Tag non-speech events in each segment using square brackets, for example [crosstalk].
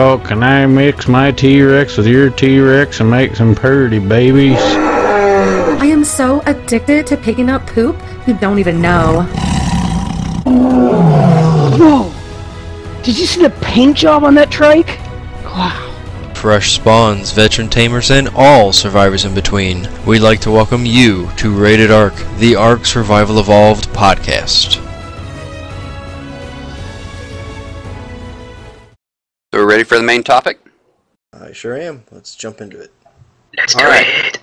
y'all, can I mix my T-Rex with your T-Rex and make some purdy babies? I am so addicted to picking up poop, you don't even know. Whoa! Did you see the paint job on that trike? Wow. Fresh spawns, veteran tamers, and all survivors in between. We'd like to welcome you to Rated Ark, the Ark Survival Evolved podcast. We're ready for the main topic? I sure am. Let's jump into it. Let's All right.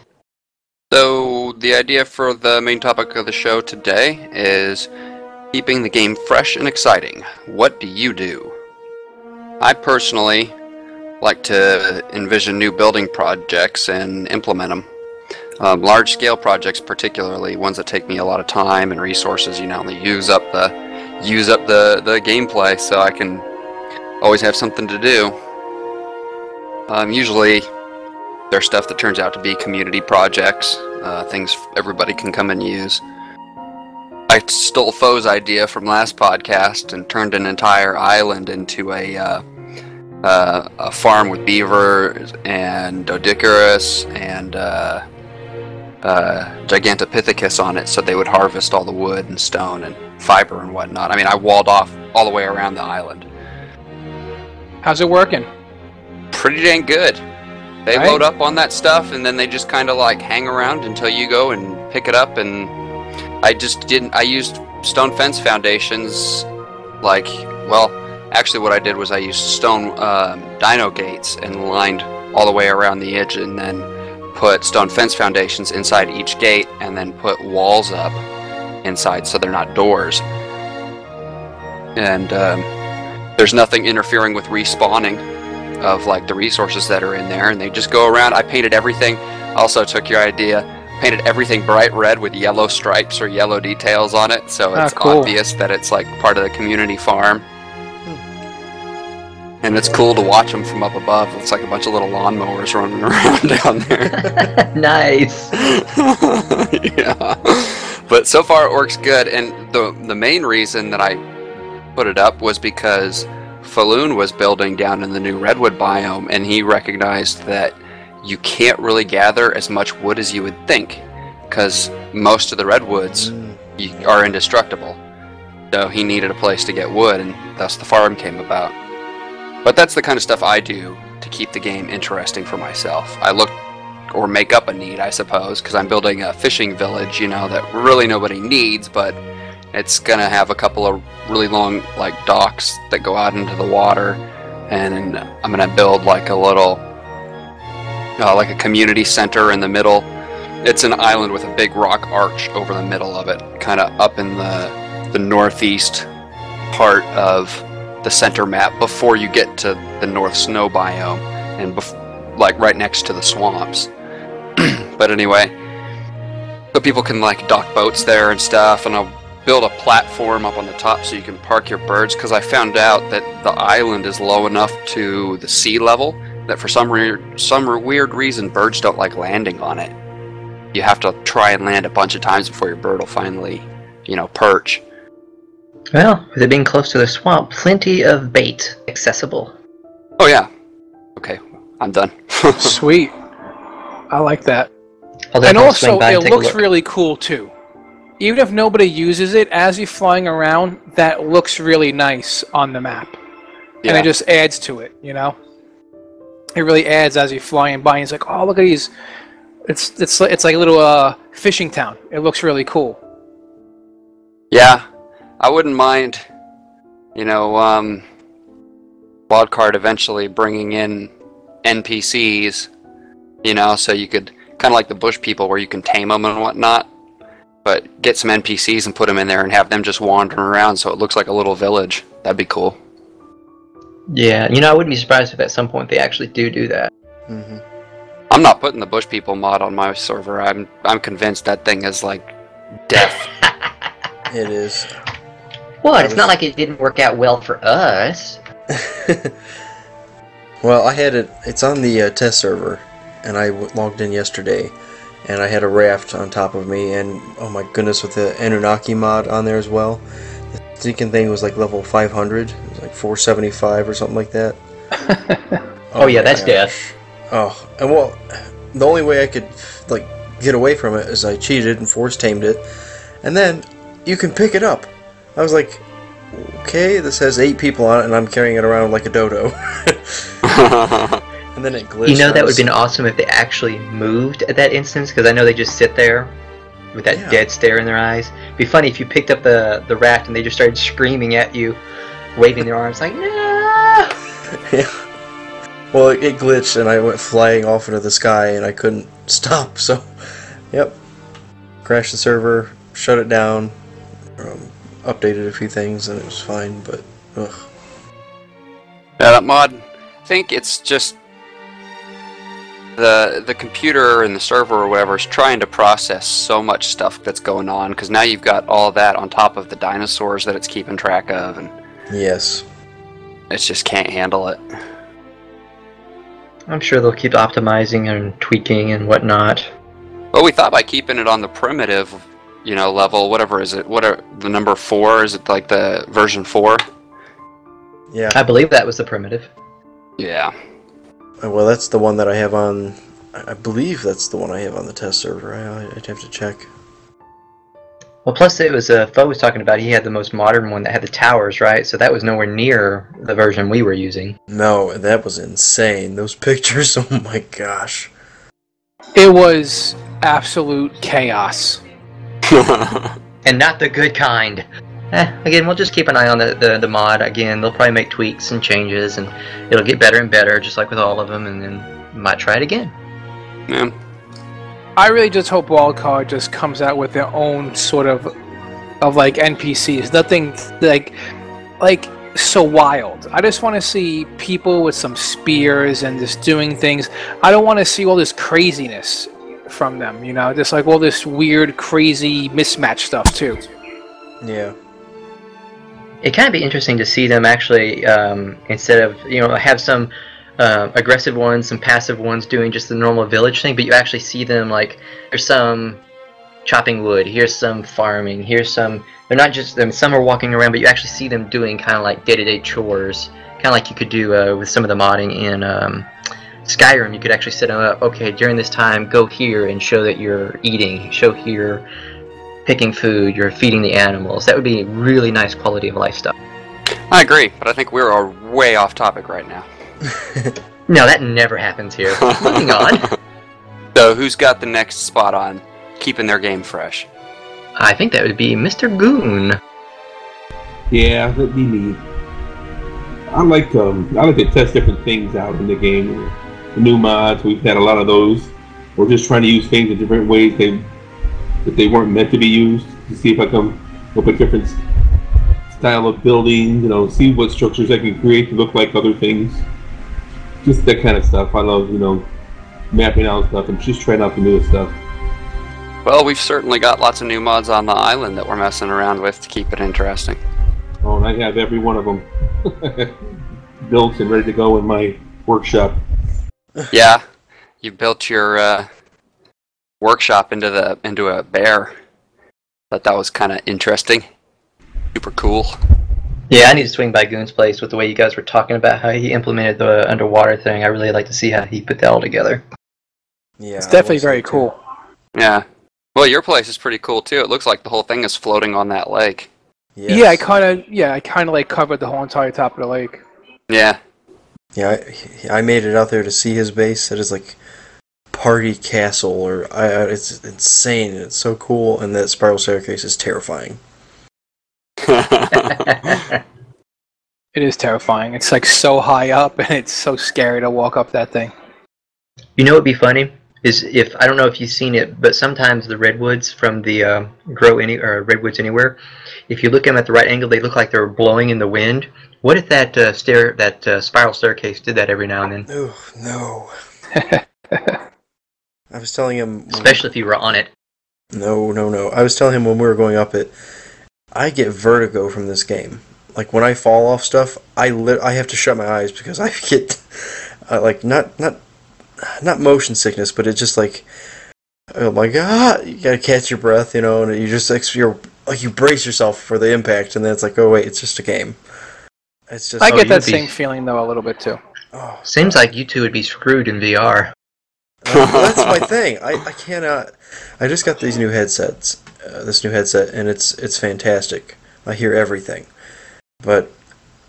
So the idea for the main topic of the show today is keeping the game fresh and exciting. What do you do? I personally like to envision new building projects and implement them. Um, large scale projects, particularly ones that take me a lot of time and resources, you know, they use up the use up the, the gameplay so I can always have something to do. Um, usually, there's stuff that turns out to be community projects, uh, things everybody can come and use. I stole Foe's idea from last podcast and turned an entire island into a uh, uh, a farm with beavers and Doedicurus and uh, uh, Gigantopithecus on it, so they would harvest all the wood and stone and fiber and whatnot. I mean, I walled off all the way around the island. How's it working? Pretty dang good. They Right. load up on that stuff and then they just kind of like hang around until you go and pick it up. And I just didn't. I used stone fence foundations, like well, actually, what I did was I used stone um, dino gates and lined all the way around the edge, and then put stone fence foundations inside each gate, and then put walls up inside so they're not doors. And um, there's nothing interfering with respawning of like the resources that are in there and they just go around i painted everything also took your idea painted everything bright red with yellow stripes or yellow details on it so Ah, it's cool. obvious that it's like part of the community farm and it's cool to watch them from up above it's like a bunch of little lawnmowers running [laughs] around down there [laughs] [laughs] nice. yeah. But so far it works good, and the the main reason that I put it up was because Falloon was building down in the new redwood biome, and he recognized that you can't really gather as much wood as you would think, because most of the redwoods mm. are indestructible. So he needed a place to get wood, and thus the farm came about. But that's the kind of stuff I do to keep the game interesting for myself. I look or make up a need, I suppose, because I'm building a fishing village, you know, that really nobody needs, but it's gonna have a couple of really long like docks that go out into the water, and I'm gonna build like a little, uh, like a community center in the middle. It's an island with a big rock arch over the middle of it, kind of up in the the northeast part of the center map before you get to the north snow biome, and bef- like right next to the swamps. [clears throat] but anyway, so people can like dock boats there and stuff, and I'll build a platform up on the top so you can park your birds. Because I found out that the island is low enough to the sea level that for some re- some weird reason birds don't like landing on it. You have to try and land a bunch of times before your bird will finally, you know, perch. Well, with it being close to the swamp, plenty of bait accessible. Oh yeah. Okay, I'm done. [laughs] Sweet. I like that. I'll And also, it and take a looks look. really cool too. Even if nobody uses it, as you're flying around, that looks really nice on the map. And it just adds to it, you know? It really adds as you're flying by, and it's like, oh, look at these. It's it's it's like a little uh, fishing town. It looks really cool. Yeah, I wouldn't mind, you know, um, Wildcard eventually bringing in NPCs, you know, so you could kind of like the bush people where you can tame them and whatnot, but get some NPCs and put them in there and have them just wandering around so it looks like a little village. That'd be cool. Yeah, you know, I wouldn't be surprised if at some point they actually do do that. Mm-hmm. I'm not putting the bush people mod on my server. I'm I'm convinced that thing is like death. [laughs] It is. What? It's not like it didn't work out well for us. [laughs] well, I had it. It's on the uh, test server, and I w- logged in yesterday, and I had a raft on top of me, and oh my goodness, with the Anunnaki mod on there as well. The stinking thing was like level 500. It was like 475 or something like that. [laughs] Oh, oh, yeah, that's gosh. death. Oh, and well, the only way I could like get away from it is I cheated and force tamed it, and then you can pick it up. I was like, okay, this has eight people on it, and I'm carrying it around like a dodo. [laughs] [laughs] and then it glitched. You know that would have been awesome if they actually moved at that instance, because I know they just sit there with that Yeah. dead stare in their eyes. It'd be funny if you picked up the the raft and they just started screaming at you, waving their arms like no. [laughs] yeah. Well, it, it glitched, and I went flying off into the sky, and I couldn't stop. So, yep, crashed the server, shut it down, um, updated a few things, and it was fine. But ugh. Yeah, that mod. I think it's just the the computer and the server or whatever is trying to process so much stuff that's going on because now you've got all that on top of the dinosaurs that it's keeping track of, and yes, it just can't handle it. I'm sure they'll keep optimizing and tweaking and whatnot. Well, we thought by keeping it on the primitive, you know, level, whatever is it? What are the number four? Is it like the version four? yeah. I believe that was the primitive. Yeah. Well, that's the one that I have on. I I believe that's the one I have on the test server. I, I'd have to check. Well, plus it was uh, Foe was talking about. He had the most modern one that had the towers, right? So that was nowhere near the version we were using. No, that was insane. Those [laughs] pictures. Oh my gosh. It was absolute chaos. [laughs] and not the good kind. Eh, again, we'll just keep an eye on the, the, the mod. Again, they'll probably make tweaks and changes, and it'll get better and better, just like with all of them, and then might try it again. yeah. I really just hope Wildcard just comes out with their own sort of of like NPCs. Nothing like like so wild. I just want to see people with some spears and just doing things. I don't want to see all this craziness from them, you know, just like all this weird, crazy mismatch stuff too. Yeah. It kind of be interesting to see them actually, um, instead of, you know, have some uh, aggressive ones, some passive ones doing just the normal village thing, but you actually see them like, there's some chopping wood, here's some farming, here's some. They're not just, mean, some are walking around, but you actually see them doing kind of like day to day chores, kind of like you could do uh, with some of the modding in um, Skyrim. You could actually set them up, okay, during this time, go here and show that you're eating, show here picking food, you're feeding the animals. That would be really nice quality of life stuff. I agree, but I think we're uh, way off topic right now. [laughs] No, that never happens here. Moving on. [laughs] So, who's got the next spot on keeping their game fresh? I think that would be Mr. Goon. Yeah, that'd be me. I like um I like to test different things out in the game. The new mods, we've had a lot of those. We're just trying to use things in different ways they that they weren't meant to be used to see if I come up with different style of building, you know, see what structures I can create to look like other things. Just that kind of stuff. I love, you know, mapping out stuff and just trying out the newest stuff. Well, we've certainly got lots of new mods on the island that we're messing around with to keep it interesting. Oh, and I have every one of them [laughs] built and ready to go in my workshop. yeah, you built your uh, workshop into the into a bear. Thought that was kind of interesting. Super cool. Yeah, I need to swing by Goon's place with the way you guys were talking about how he implemented the underwater thing. I really like to see how he put that all together. Yeah. It's definitely will say very too. cool. Yeah. Well, your place is pretty cool too. It looks like the whole thing is floating on that lake. Yes. Yeah, I kind of yeah, I kind of like covered the whole entire top of the lake. Yeah. Yeah, I, I made it out there to see his base. It is like party castle, or I, I- it's insane. It's so cool, and that spiral staircase is terrifying. [laughs] It is terrifying. It's like so high up, [laughs] and it's so scary to walk up that thing. You know what'd be funny is if I don't know if you've seen it, but sometimes the redwoods from the uh, grow any or redwoods anywhere, if you look at them at the right angle, they look like they're blowing in the wind. What if that uh, stair that uh, spiral staircase did that every now and then? Oh no! [laughs] I was telling him, Especially if you were on it. no, no, no. I was telling him when we were going up it, I get vertigo from this game. Like when I fall off stuff, I lit, I have to shut my eyes because [laughs] I get uh, like not not not motion sickness, but it's just like oh my god, you gotta catch your breath, you know, and you just like you're like you brace yourself for the impact, and then it's like oh wait, it's just a game. It's just I Oh, get that be- same feeling though a little bit too. Oh, Seems like you two would be screwed in VR. Well, that's my [laughs] thing. I, I cannot. I just got these new headsets, uh, this new headset, and it's it's fantastic. I hear everything, but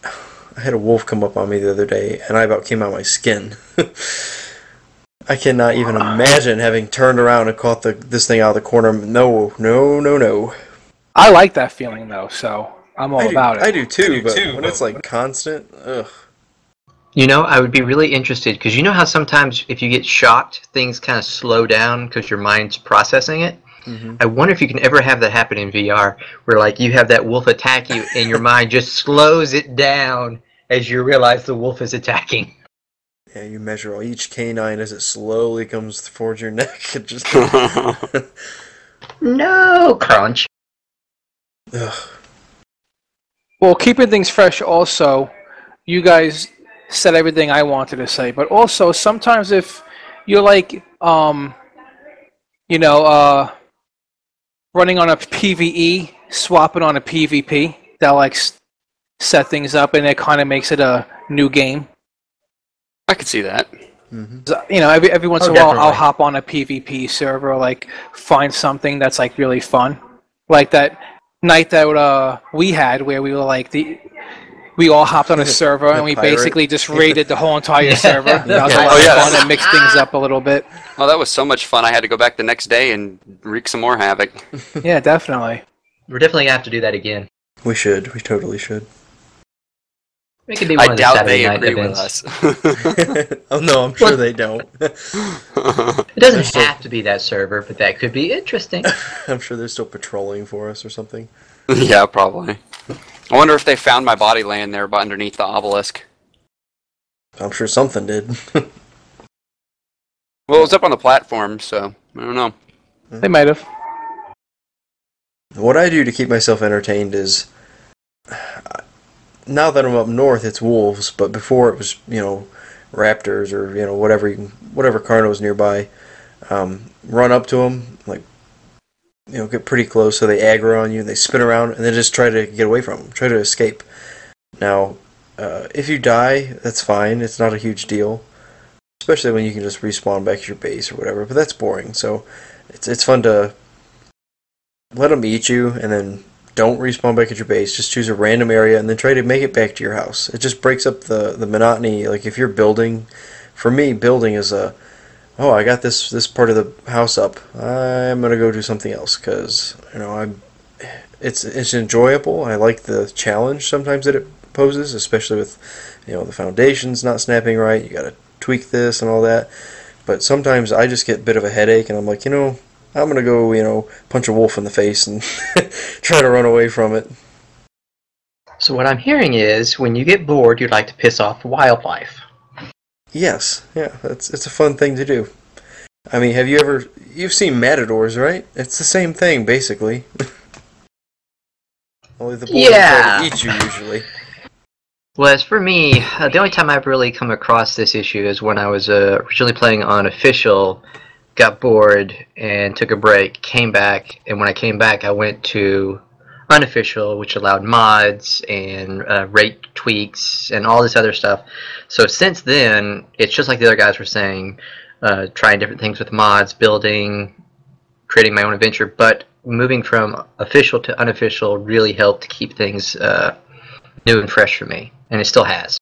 I had a wolf come up on me the other day, and I about came out of my skin. [laughs] I cannot even imagine having turned around and caught the this thing out of the corner. No, no, no, no. I like that feeling though, so I'm all I do, about it. I do too, but when it's like constant, ugh. You know, I would be really interested because you know how sometimes if you get shocked, things kind of slow down because your mind's processing it. Mhm. I wonder if you can ever have that happen in VR, where like you have that wolf attack you and your mind just slows it down as you realize the wolf is attacking. Yeah, you measure all each canine as it slowly comes towards your neck. It just [laughs] No crunch. ugh. Well, keeping things fresh also, you guys said everything I wanted to say, but also sometimes if you're like, um, you know, uh, running on a PVE, swapping on a PvP, that like s- set things up and it kind of makes it a new game. I could see that. So, You know, every, every once Oh, in a while, I'll hop on a PvP server, like find something that's like really fun, like that night that uh, we had where we were like the. We all hopped on a server and we pirate. basically just raided the whole entire [laughs] server. That was a Yeah. lot Oh, of yeah. fun and mixed things up a little bit. Oh, that was so much fun. I had to go back the next day and wreak some more havoc. [laughs] Yeah, definitely. We're definitely gonna have to do that again. We should. We totally should. It could be one I of the doubt Saturday they night agree events. with us. [laughs] oh no, I'm sure they don't. It doesn't still- have to be that server, but that could be interesting. I'm sure they're still patrolling for us or something. yeah, probably. I wonder if they found my body laying there but underneath the obelisk. I'm sure something did. [laughs] Well, it was up on the platform, so I don't know. They might have. what I do to keep myself entertained is now that I'm up north, it's wolves, but before it was you know raptors or you know whatever you can, whatever carnos nearby. Um, run up to them like you know get pretty close so they aggro on you and they spin around and then just try to get away from them, try to escape. Now, uh, if you die, that's fine. It's not a huge deal, especially when you can just respawn back to your base or whatever. But that's boring. So it's it's fun to let them eat you and then don't respawn back at your base. Just choose a random area and then try to make it back to your house. It just breaks up the, the monotony. Like if you're building, for me, building is a, oh, I got this this part of the house up. I'm gonna go do something else because you know I'm. It's it's enjoyable. I like the challenge sometimes that it poses, especially with you know the foundations not snapping right. You got to tweak this and all that. But sometimes I just get a bit of a headache, and I'm like, you know, I'm gonna go, you know, punch a wolf in the face and [laughs] try to run away from it. so what I'm hearing is, when you get bored, you'd like to piss off wildlife. Yes, yeah, it's it's a fun thing to do. I mean, have you ever you've seen matadors, right? It's the same thing basically. [laughs] Only the bulls Yeah. eat you usually. Well, as for me, uh, the only time I've really come across this issue is when I was uh, originally playing on official, got bored and took a break, came back, and when I came back, I went to unofficial, which allowed mods and uh, rate tweaks and all this other stuff. So since then, it's just like the other guys were saying, uh, trying different things with mods, building, creating my own adventure. But moving from official to unofficial really helped keep things uh, new and fresh for me, and it still has.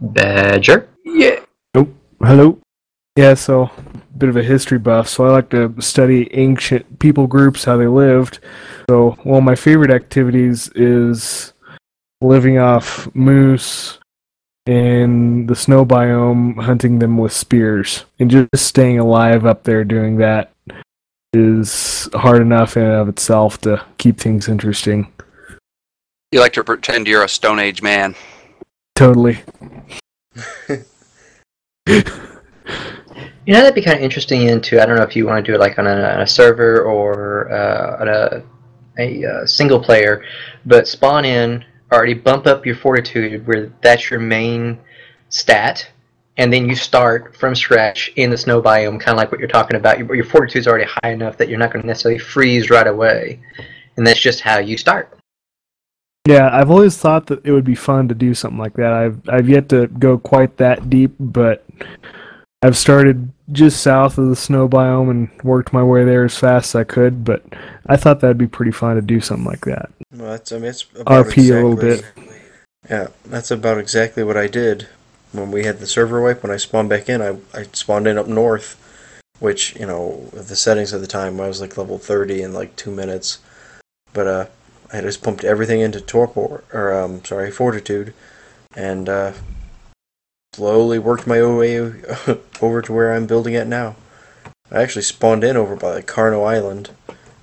Badger. Yeah. Oh, hello. Yeah, so bit of a history buff. So I like to study ancient people groups, how they lived. So one of my favorite activities is living off moose in the snow biome, hunting them with spears, and just staying alive up there doing that is hard enough in and of itself to keep things interesting. You like to pretend you're a Stone Age man. Totally. [laughs] [laughs] You know, that'd be kind of interesting into. I don't know if you want to do it like on a, on a server or uh, on a, a uh, single player, but spawn in, already bump up your fortitude where that's your main stat, and then you start from scratch in the snow biome, kind of like what you're talking about. Your, your fortitude's already high enough that you're not going to necessarily freeze right away, and that's just how you start. Yeah, I've always thought that it would be fun to do something like that. I've I've yet to go quite that deep, but I've started just south of the snow biome and worked my way there as fast as I could. But I thought that'd be pretty fun to do something like that. Well, that's I mean, it's about RP a little exactly- Yeah, that's about exactly what I did when we had the server wipe. When I spawned back in, I I spawned in up north, which you know the settings at the time I was like level thirty in like two minutes, but uh I just pumped everything into torpor or um sorry fortitude, and uh slowly worked my way [laughs] over to where I'm building at now. I actually spawned in over by Carno Island.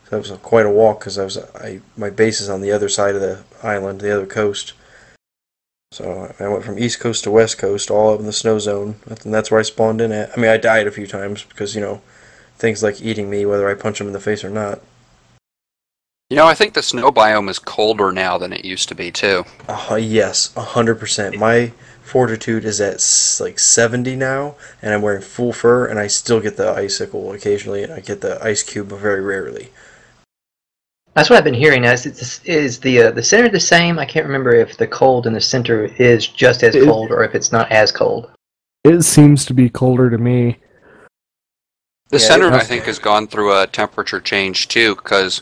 So it was quite a walk because I was I my base is on the other side of the island, the other coast. So I went from east coast to west coast, all up in the snow zone, and that's where I spawned in at. I mean, I died a few times because you know things like eating me, whether I punch them in the face or not. You know, I think the snow biome is colder now than it used to be too. Uh, yes, a hundred percent. My fortitude is at like seventy now, and I'm wearing full fur, and I still get the icicle occasionally, and I get the ice cube very rarely. That's what I've been hearing. Is it's, is the uh, the center the same? I can't remember if the cold in the center is just as It- cold or if it's not as cold. It seems to be colder to me. The Yeah, center, I think, has gone through a temperature change too, because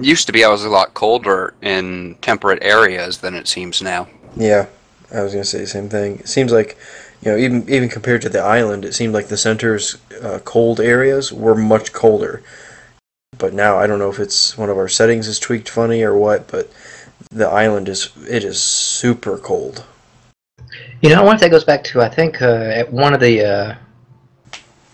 used to be I was a lot colder in temperate areas than it seems now. Yeah, I was gonna say the same thing. It seems like, you know, even even compared to the island, it seemed like the center's uh, cold areas were much colder. But now I don't know if it's one of our settings is tweaked funny or what, but the island is it is super cold. You know, I that goes back to I think uh, at one of the uh,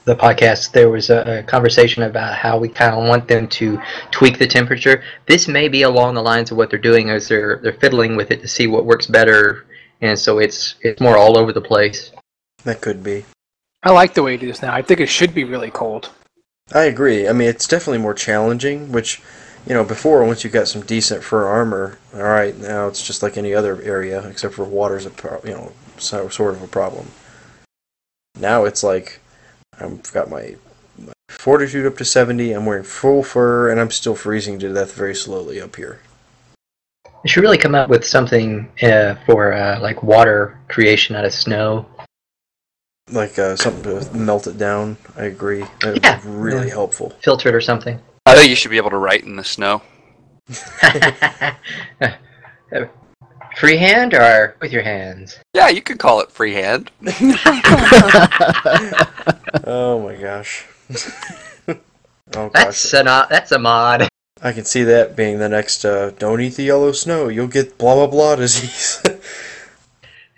the podcasts there was a, a conversation about how we kind of want them to tweak the temperature. This may be along the lines of what they're doing as they're they're fiddling with it to see what works better, and so it's it's more all over the place. That could be. I like the way it is now. I think it should be really cold. I agree. I mean, it's definitely more challenging, which, you know, before once you got some decent fur armor, all right, now it's just like any other area except for water's a pro- you know so, sort of a problem. Now it's like I've got my, my fortitude up to seventy. I'm wearing full fur, and I'm still freezing to death very slowly up here. They should really come up with something uh, for uh, like water creation out of snow. Like uh, something to melt it down. I agree. That would Yeah. be really Yeah. helpful. Filter it or something. I think you should be able to write in the snow. [laughs] Freehand or with your hands? Yeah, you could call it freehand. [laughs] [laughs] Oh my gosh. oh gosh. That's a not, that's a mod. I can see that being the next uh, don't eat the yellow snow, you'll get blah blah blah [laughs] disease.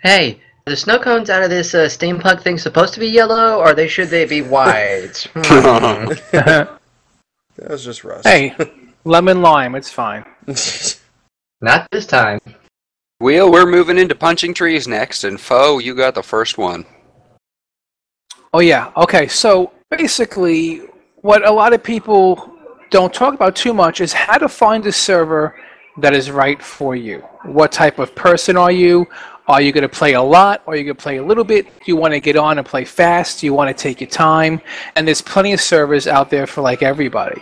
Hey, the snow cones out of this uh, steampunk thing supposed to be yellow, or they should they be white? [laughs] [laughs] That was just rust. Hey, lemon lime, it's fine. Not this time. Wheel, we're moving into punching trees next, and Foe, you got the first one. Oh yeah. Okay. So basically, what a lot of people don't talk about too much is how to find a server that is right for you. What type of person are you? Are you going to play a lot? Are you going to play a little bit? Do you want to get on and play fast? Do you want to take your time? And there's plenty of servers out there for like everybody.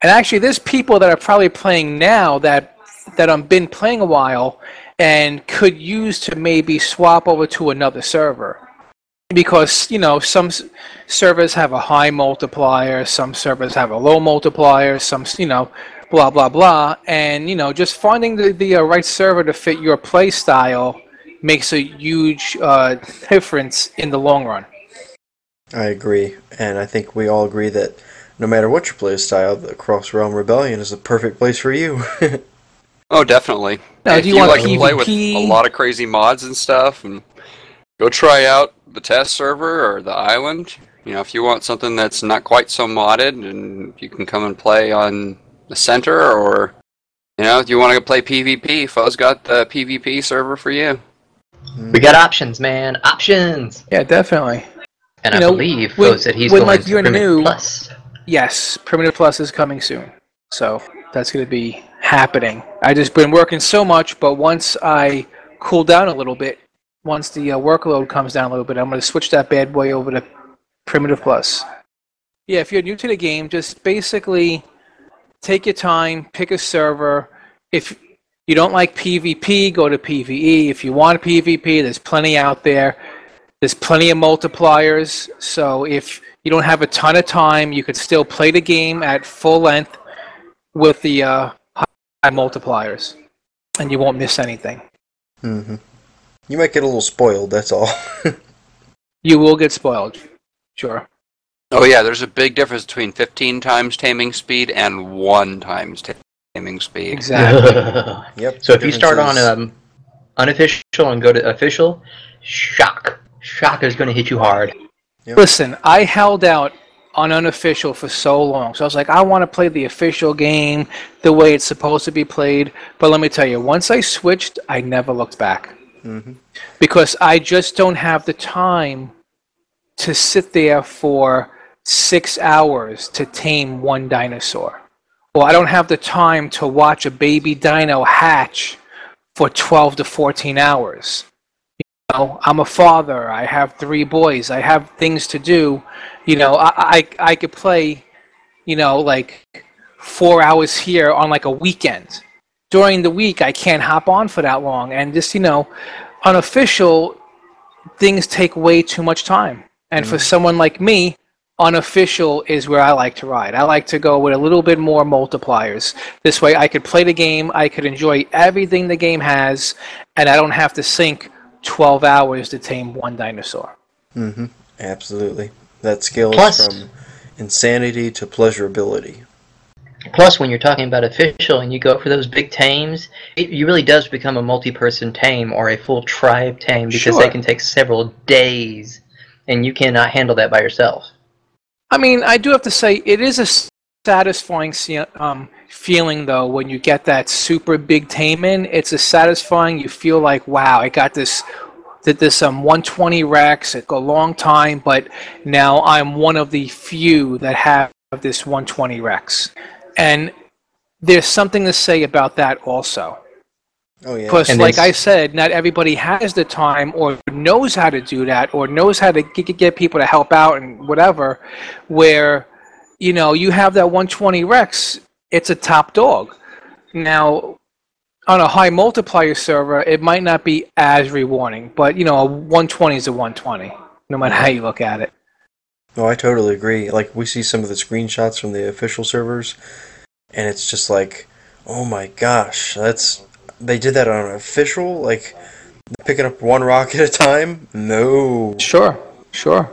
And actually, there's people that are probably playing now that that I've been playing a while and could use to maybe swap over to another server because you know some servers have a high multiplier some servers have a low multiplier some you know blah blah blah and you know just finding the, the uh, right server to fit your play style makes a huge uh, difference in the long run I agree, and I think we all agree that no matter what your play style, the Cross Realm Rebellion is the perfect place for you. [laughs] Oh, definitely. Now, if do you, you want like to play with a lot of crazy mods and stuff, and go try out the test server or the island. You know, if you want something that's not quite so modded, and you can come and play on the center, or you know, if you want to play PvP, Foe's got the PvP server for you. Hmm. We got options, man. Options. yeah definitely And You I know, believe when- Flo said he's when, going like, to you're Primitive new- Plus. Yes, Primitive Plus is coming soon. So that's going to be happening. I just been working so much, but once I cool down a little bit, once the uh, workload comes down a little bit, I'm going to switch that bad boy over to Primitive Plus. Yeah, if you're new to the game, just basically take your time, pick a server. If you don't like PvP, go to PvE. If you want PvP, there's plenty out there. There's plenty of multipliers. So if you don't have a ton of time, you could still play the game at full length with the uh, high multipliers, and you won't miss anything. hmm You might get a little spoiled. That's all. [laughs] You will get spoiled, sure. Oh yeah, there's a big difference between 15 times taming speed and one times taming speed. Exactly. [laughs] yep. So if you start on um, unofficial and go to official, shock. Shock is going to hit you hard. Listen, I held out on unofficial for so long. So I was like, I want to play the official game the way it's supposed to be played. But let me tell you, once I switched, I never looked back. Mhm. Because I just don't have the time to sit there for six hours to tame one dinosaur. Or I don't have the time to watch a baby dino hatch for 12 to 14 hours You know, I'm a father. I have three boys. I have things to do. You know, I, I, I could play, you know, like four hours here on like a weekend. During the week, I can't hop on for that long. And just, you know, unofficial, things take way too much time. And for someone like me, unofficial is where I like to ride. I like to go with a little bit more multipliers. This way I could play the game, I could enjoy everything the game has, and I don't have to sink 12 hours to tame one dinosaur. hmm Absolutely. That scales Plus- from insanity to pleasurability. Plus, when you're talking about official and you go for those big tames, it you really does become a multi-person tame or a full tribe tame because Sure. they can take several days, and you cannot handle that by yourself. I mean, I do have to say, it is a satisfying um, feeling, though, when you get that super big tame in. It's a satisfying, you feel like, wow, I got this. Did this um 120 Rex. It a long time, but now I'm one of the few that have this 120 Rex, and there's something to say about that also. Oh yeah. Because, And like it's- I said, not everybody has the time or knows how to do that or knows how to get, get people to help out and whatever. Where, you know, you have that 120 Rex, it's a top dog. Now, on a high multiplier server, it might not be as rewarding, but, you know, a 120 is a 120, no matter how you look at it. No, I totally agree. Like we see some of the screenshots from the official servers, and it's just like, oh my gosh, that's they did that on an official. Like picking up one rock at a time. No. Sure, sure.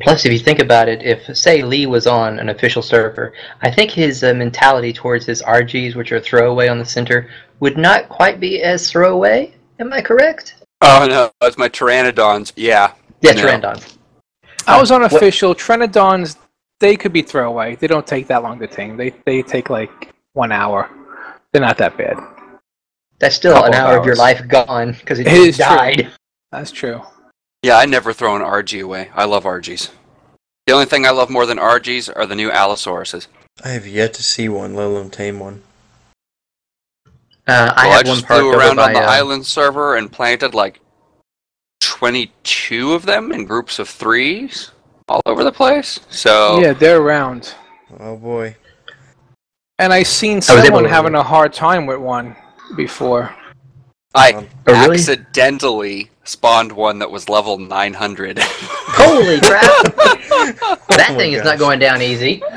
Plus, if you think about it, if say Lee was on an official server, I think his uh, mentality towards his RGs, which are throwaway on the center, would not quite be as throwaway. Am I correct? Oh no, that's my pteranodons. Yeah. Yeah, No. Pterandons. I was on What- official. Trenodons, they could be throwaway. They don't take that long to tame. They, they take like one hour. They're not that bad. That's still Couple an of hour of your life gone because it, It just is true. died. That's true. Yeah, I never throw an RG away. I love RGs. The only thing I love more than RGs are the new Allosauruses. I have yet to see one, let alone tame one. Uh, I well, I have one just flew around by, on the uh, island server and planted like 22 of them in groups of threes all over the place. So Yeah, they're around. Oh boy. And I seen I was able someone having a hard time with one before. I Um, Oh, really? accidentally spawned one that was level 900. [laughs] Holy crap! [laughs] that Oh my thing is gosh. not going down easy. [laughs]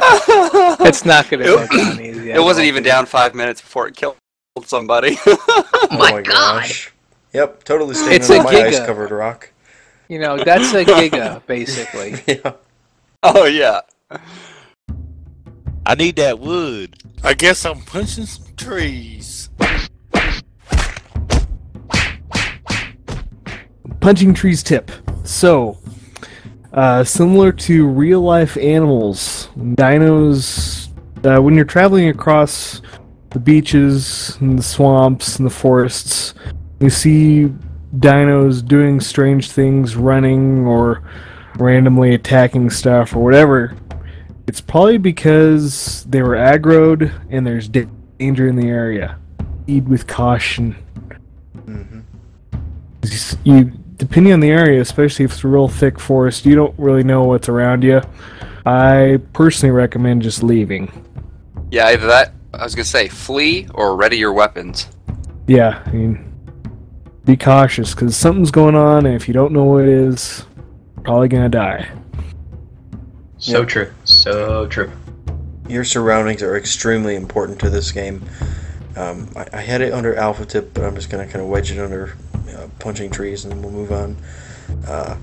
It's not gonna It- go down easy. It wasn't even down five minutes before it killed somebody. Oh my, god! gosh. Yep, totally staying It's on a my giga. ice covered rock. You know, that's a giga [laughs] basically. yeah. oh yeah. I need that wood. I guess I'm punching some trees. Punching trees tip. So, uh, similar to real life animals, dinos, uh, when you're traveling across the beaches and the swamps and the forests, you see dinos doing strange things, running or randomly attacking stuff or whatever. It's probably because they were aggroed and there's danger in the area. Proceed with caution. hmm You, depending on the area, especially if it's a real thick forest, you don't really know what's around you. I personally recommend just leaving. Yeah, either that I was gonna say flee or ready your weapons. yeah, I mean, be cautious because something's going on, and if you don't know what it is, probably gonna die. So true. So true. Your surroundings are extremely important to this game. Um, I, I had it under alpha tip, but I'm just gonna kind of wedge it under uh, punching trees, and then we'll move on. Uh,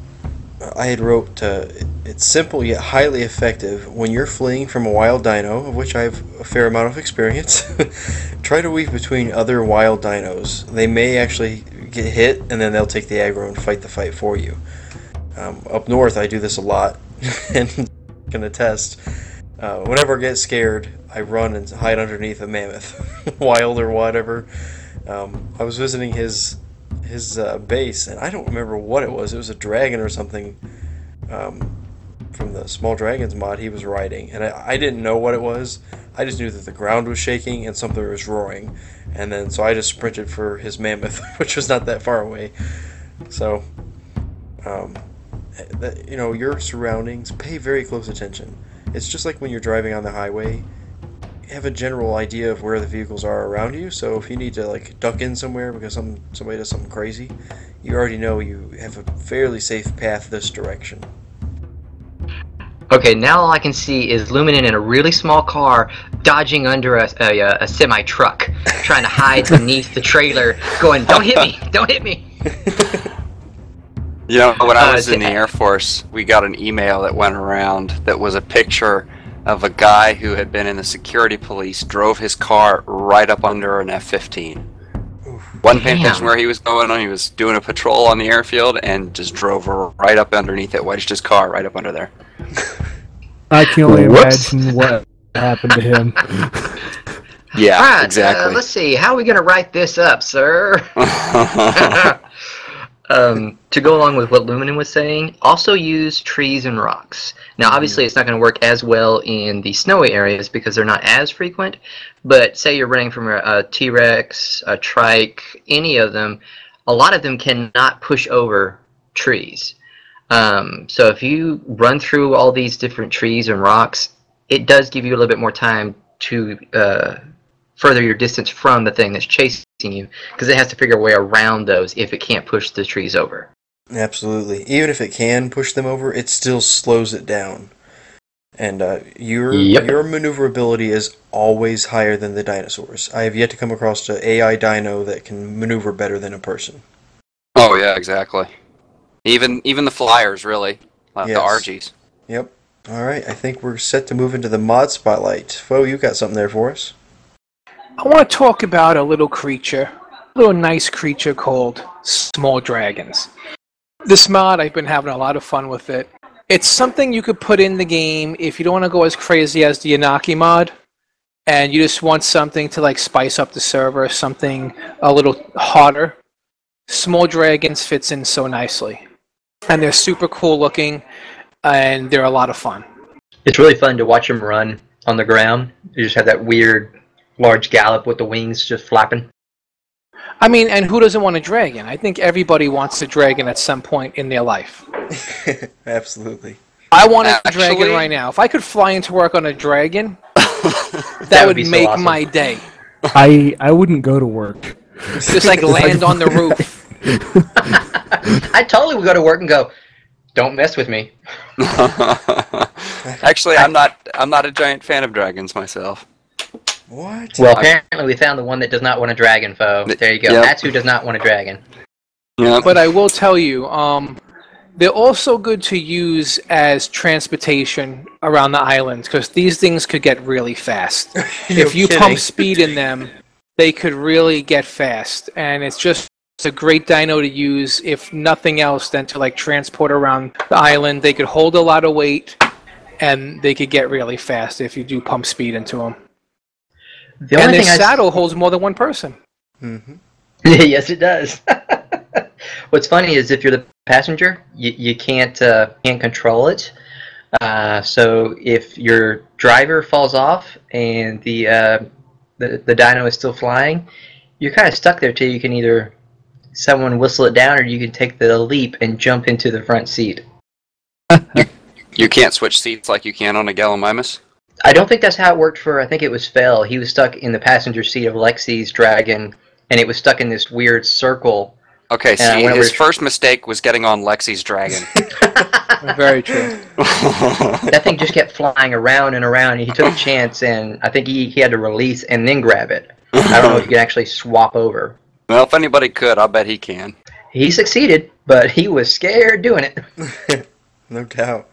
I had wrote uh, it's simple yet highly effective when you're fleeing from a wild dino, of which I have a fair amount of experience. [laughs] try to weave between other wild dinos. They may actually get hit, and then they'll take the aggro and fight the fight for you. Um, up north, I do this a lot, [laughs] and [laughs] can attest. Uh, whenever I get scared, I run and hide underneath a mammoth, wild or whatever. Um, I was visiting his his uh, base, and I don't remember what it was. It was a dragon or something um, from the Small Dragons mod he was riding, and I, I didn't know what it was. I just knew that the ground was shaking and something was roaring, and then so I just sprinted for his mammoth, [laughs] which was not that far away. So, um, that, you know, your surroundings, pay very close attention. It's just like when you're driving on the highway have a general idea of where the vehicles are around you. So if you need to like duck in somewhere because some somebody does something crazy, you already know you have a fairly safe path this direction. Okay, now all I can see is Luminen in a really small car, dodging under a, a, a semi truck, trying to hide beneath the trailer, going, "Don't hit me! [laughs] Don't hit me!" You know, when I Uh, was in the Air Force, we got an email that went around that was a picture of a guy who had been in the security police, drove his car right up under an F 15. Wasn't paying attention where he was going on. He was doing a patrol on the airfield and just drove right up underneath it, wedged his car right up under there. I can only Whoops. imagine what happened to him. [laughs] Yeah, Alright, exactly. Uh, let's see. How are we gonna write this up, sir? [laughs] [laughs] um, to go along with what Luminen was saying, also use trees and rocks. Now, obviously, it's not going to work as well in the snowy areas because they're not as frequent. But say you're running from a, a T-Rex, a Trike, any of them, a lot of them cannot push over trees. Um, so if you run through all these different trees and rocks, it does give you a little bit more time to uh, further your distance from the thing that's chasing you because it has to figure a way around those if it can't push the trees over. Absolutely. Even if it can push them over, it still slows it down. And uh, your Yep. your maneuverability is always higher than the dinosaurs. I have yet to come across an AI dino that can maneuver better than a person. oh yeah, exactly. Even even the flyers, really, like Yes. the RGs. Yep. All right. I think we're set to move into the mod spotlight. Foe, you got something there for us? I want to talk about a little creature, a little nice creature called small dragons. This mod, I've been having a lot of fun with it. It's something you could put in the game if you don't want to go as crazy as the Anunnaki mod, and you just want something to like spice up the server, something a little hotter. Small dragons fits in so nicely, and they're super cool looking, and they're a lot of fun. It's really fun to watch them run on the ground. You just have that weird large gallop with the wings just flapping. I mean, and who doesn't want a dragon? I think everybody wants a dragon at some point in their life. [laughs] Absolutely. I want a Actually- dragon right now. If I could fly into work on a dragon, [laughs] that, That would would, be so make awesome. my day. I I wouldn't go to work. Just like [laughs] land on the roof. I totally would go to work and go, "Don't mess with me." Actually, I'm not. I'm not a giant fan of dragons myself. What? Well, apparently we found the one that does not want a dragon foe. There you go. Yep. That's who does not want a dragon. Yeah. But I will tell you, um, they're also good to use as transportation around the island because these things could get really fast. [laughs] if you kidding. pump speed in them, they could really get fast, and it's just it's a great dino to use if nothing else than to like transport around the island. They could hold a lot of weight, and they could get really fast if you do pump speed into them. The And only their thing I saddle holds more than one person. Mm-hmm. [laughs] yes, it does. [laughs] What's funny is if you're the passenger, you, you can't uh, can't control it. Uh, so if your driver falls off and the uh, the the dino is still flying, you're kind of stuck there till you can either someone whistle it down or you can take the leap and jump into the front seat. You can't switch seats like you can on a Gallimimus. I don't think that's how it worked for. I think it was Fell. He was stuck in the passenger seat of Lexi's dragon, and it was stuck in this weird circle. Okay, And see, went his over- first mistake was getting on Lexi's dragon. [laughs] Very true. [laughs] that thing just kept flying around and around. And he took a chance, and I think he, he had to release and then grab it. I don't know if you can actually swap over. well, if anybody could, I'll bet he can. He succeeded, but he was scared doing it. [laughs] no doubt.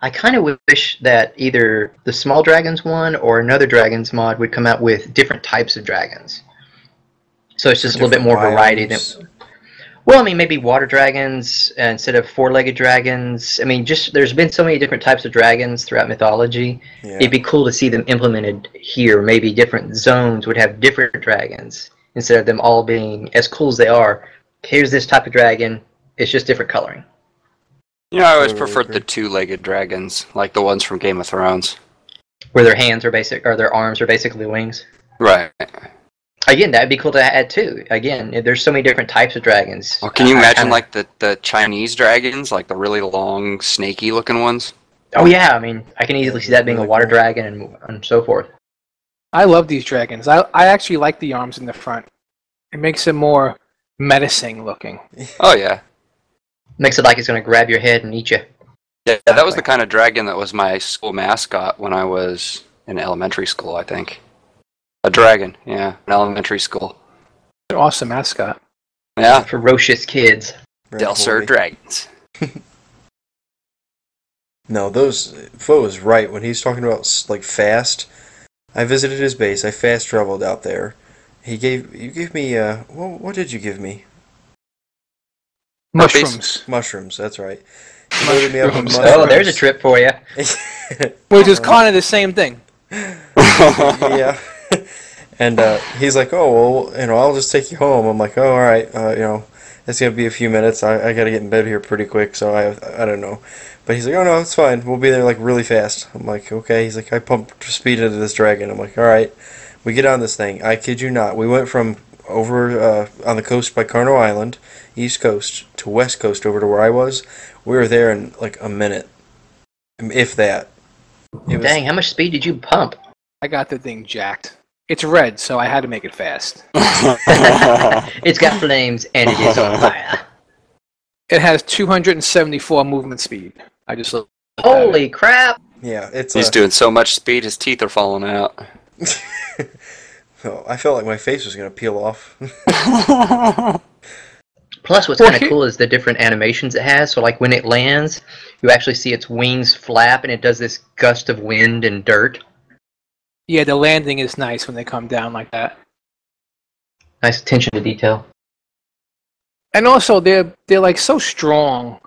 I kind of wish that either the Small Dragons one or another Dragons mod would come out with different types of dragons. So it's just a little bit more variety. Than, well, I mean, maybe water dragons uh, instead of four-legged dragons. I mean, just there's been so many different types of dragons throughout mythology. Yeah. It'd be cool to see them implemented here. Maybe different zones would have different dragons instead of them all being as cool as they are. Here's this type of dragon. It's just different coloring. You know, I always preferred the two-legged dragons, like the ones from Game of Thrones. Where their hands are basic, or their arms are basically wings. Right. Again, that'd be cool to add too. Again, there's so many different types of dragons. Well, can you I- I imagine kinda- like the, the Chinese dragons, like the really long, snaky-looking ones? Oh yeah, I mean, I can easily see that being a water dragon and, and so forth. I love these dragons. I I actually like the arms in the front. It makes them more menacing looking. Oh yeah, Makes it like it's gonna grab your head and eat you. yeah. That was the kind of dragon that was my school mascot when I was in elementary school. I think a dragon. Yeah, in elementary school. They're awesome mascot. Yeah, Ferocious kids. Very Delsur dragons. [laughs] No, those Foe is right when he's talking about like fast. I visited his base. I fast traveled out there. He gave you gave me uh what, what did you give me? Mushrooms, Mushrooms. That's right. He loaded me up Mushrooms. Oh, there's a trip for you. [laughs] which is kind of the same thing. [laughs] yeah. And uh, he's like, "Oh well, you know, I'll just take you home." I'm like, "Oh, all right. Uh, you know, it's gonna be a few minutes. I, I gotta get in bed here pretty quick, so I I don't know." But he's like, "Oh no, it's fine. We'll be there like really fast." I'm like, "Okay." He's like, "I pumped speed into this dragon." I'm like, "All right." We get on this thing. I kid you not. We went from over uh, on the coast by Carno Island, east coast, to west coast over to where I was. We were there in like a minute, if that. It was, Dang, how much speed did you pump? I got the thing jacked. It's red, so I had to make it fast. [laughs] It's got flames and it is on fire. It has 274 movement speed. I just looked. Holy crap! Yeah, it's. He's uh, doing so much speed, his teeth are falling out. [laughs] Oh, I felt like my face was gonna peel off. [laughs] Plus, what's kind of cool is the different animations it has. So, like when it lands, you actually see its wings flap, and it does this gust of wind and dirt. Yeah, the landing is nice when they come down like that. Nice attention to detail. And also, they're they're like so strong,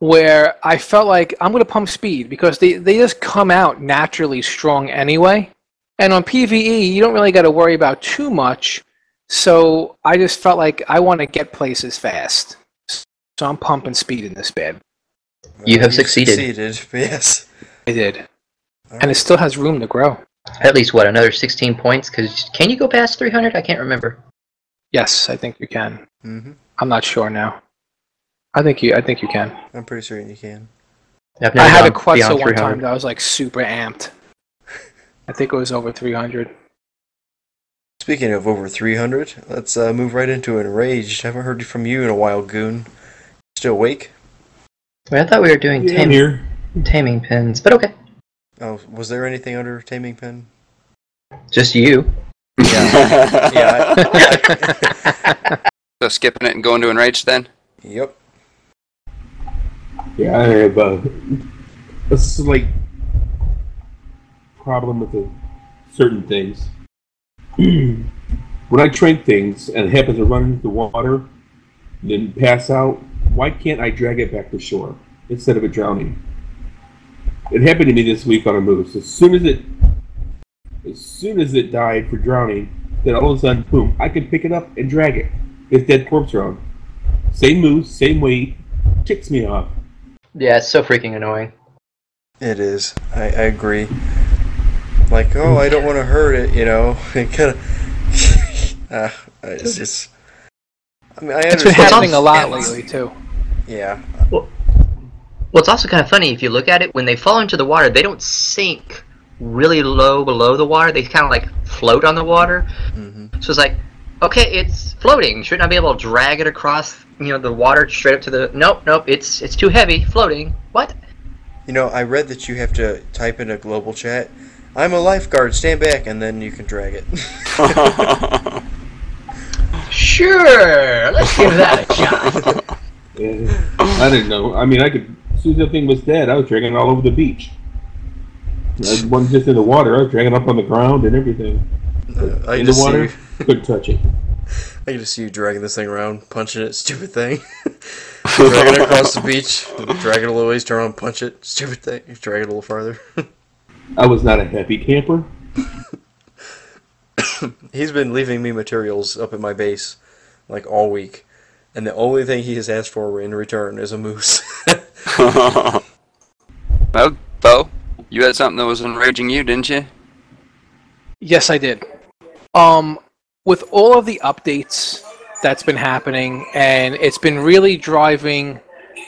where I felt like I'm gonna pump speed because they they just come out naturally strong anyway. And on PVE, you don't really got to worry about too much. So I just felt like I want to get places fast. So I'm pumping speed in this bed. You have succeeded. Succeeded, yes. I did, and it still has room to grow. At least what another 16 points? Because can you go past 300? I can't remember. Yes, I think you can. hmm I'm not sure now. I think you. I think you can. I'm pretty certain you can. I've I never had a gone Quetzal beyond one time that I was like super amped. I think it was over 300. Speaking of over 300, let's uh, move right into Enraged. Haven't heard from you in a while, Goon. Still awake? Wait, I thought we were doing Yeah, I'm here. taming pins, but okay. Oh, was there anything under Taming pin? Just you. Yeah. [laughs] yeah. So skipping it and going to Enraged then. Yep. Yeah, I have uh, a slight problem with the certain things. [clears throat] when I train things and it happens to run into the water, and then pass out, why can't I drag it back to shore instead of it drowning? It happened to me this week on a moose. As soon as it, as soon as it died for drowning, then all of a sudden, boom! I can pick it up and drag it. It's dead corpse around. Same moose, same weight, ticks me off. Yeah, it's so freaking annoying. It is. I, I agree. Like, oh, I don't want to hurt it, you know. [laughs] It kind of. [laughs] uh, it's just. I mean, I It's been happening a lot lately too. Yeah. Well, well, it's also kind of funny if you look at it. When they fall into the water, they don't sink really low below the water. They kind of like float on the water. Mm-hmm. So it's like Okay, it's floating. Shouldn't I be able to drag it across, you know, the water straight up to the? Nope, nope. It's it's too heavy. Floating. What? You know, I read that you have to type in a global chat. I'm a lifeguard. Stand back, and then you can drag it. [laughs] Sure. Let's give that a shot. Yeah. [laughs] I didn't know. I mean, I could. As soon as the thing was dead, I was dragging it all over the beach. I wasn't just in the water. I was dragging it up on the ground and everything. Uh, I in the water, see couldn't touch it. I can just see you dragging this thing around, punching it, stupid thing. [laughs] dragging it across the beach, drag it a little ways, turn around, punch it, stupid thing, drag it a little farther. I was not a happy camper. [coughs] He's been leaving me materials up at my base like all week, and the only thing he has asked for in return is a moose. [laughs] well, Bo, you had something that was enraging you, didn't you? Yes, I did. Um, with all of the updates that's been happening, and it's been really driving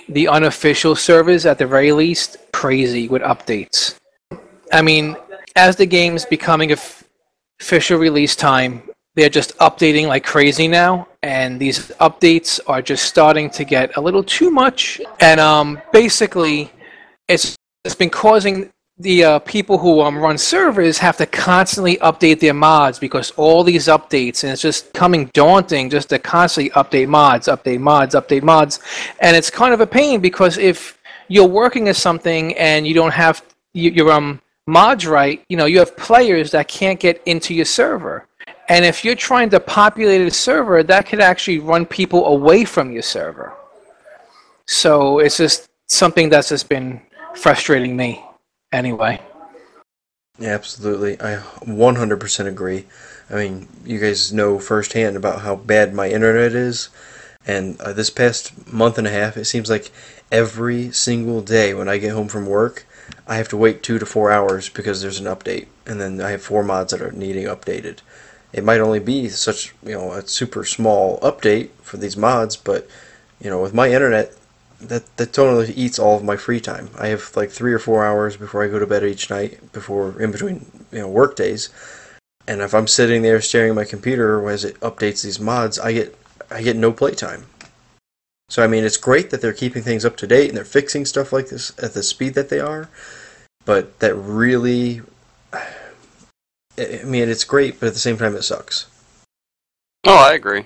the unofficial servers, at the very least, crazy with updates. I mean, as the game's becoming of- official release time, they're just updating like crazy now, and these updates are just starting to get a little too much. And um, basically, it's it's been causing the uh, people who um, run servers have to constantly update their mods because all these updates and it's just coming daunting just to constantly update mods update mods update mods and it's kind of a pain because if you're working as something and you don't have y- your um mods right you know you have players that can't get into your server and if you're trying to populate a server that could actually run people away from your server so it's just something that's just been frustrating me anyway. Yeah, absolutely. I 100% agree. I mean, you guys know firsthand about how bad my internet is. And uh, this past month and a half, it seems like every single day when I get home from work, I have to wait two to four hours because there's an update. And then I have four mods that are needing updated. It might only be such, you know, a super small update for these mods, but, you know, with my internet, that that totally eats all of my free time. I have like three or four hours before I go to bed each night, before in between you know work days, and if I'm sitting there staring at my computer as it updates these mods, I get I get no playtime. So I mean, it's great that they're keeping things up to date and they're fixing stuff like this at the speed that they are, but that really, [sighs] I mean, it's great, but at the same time, it sucks. Oh, I agree.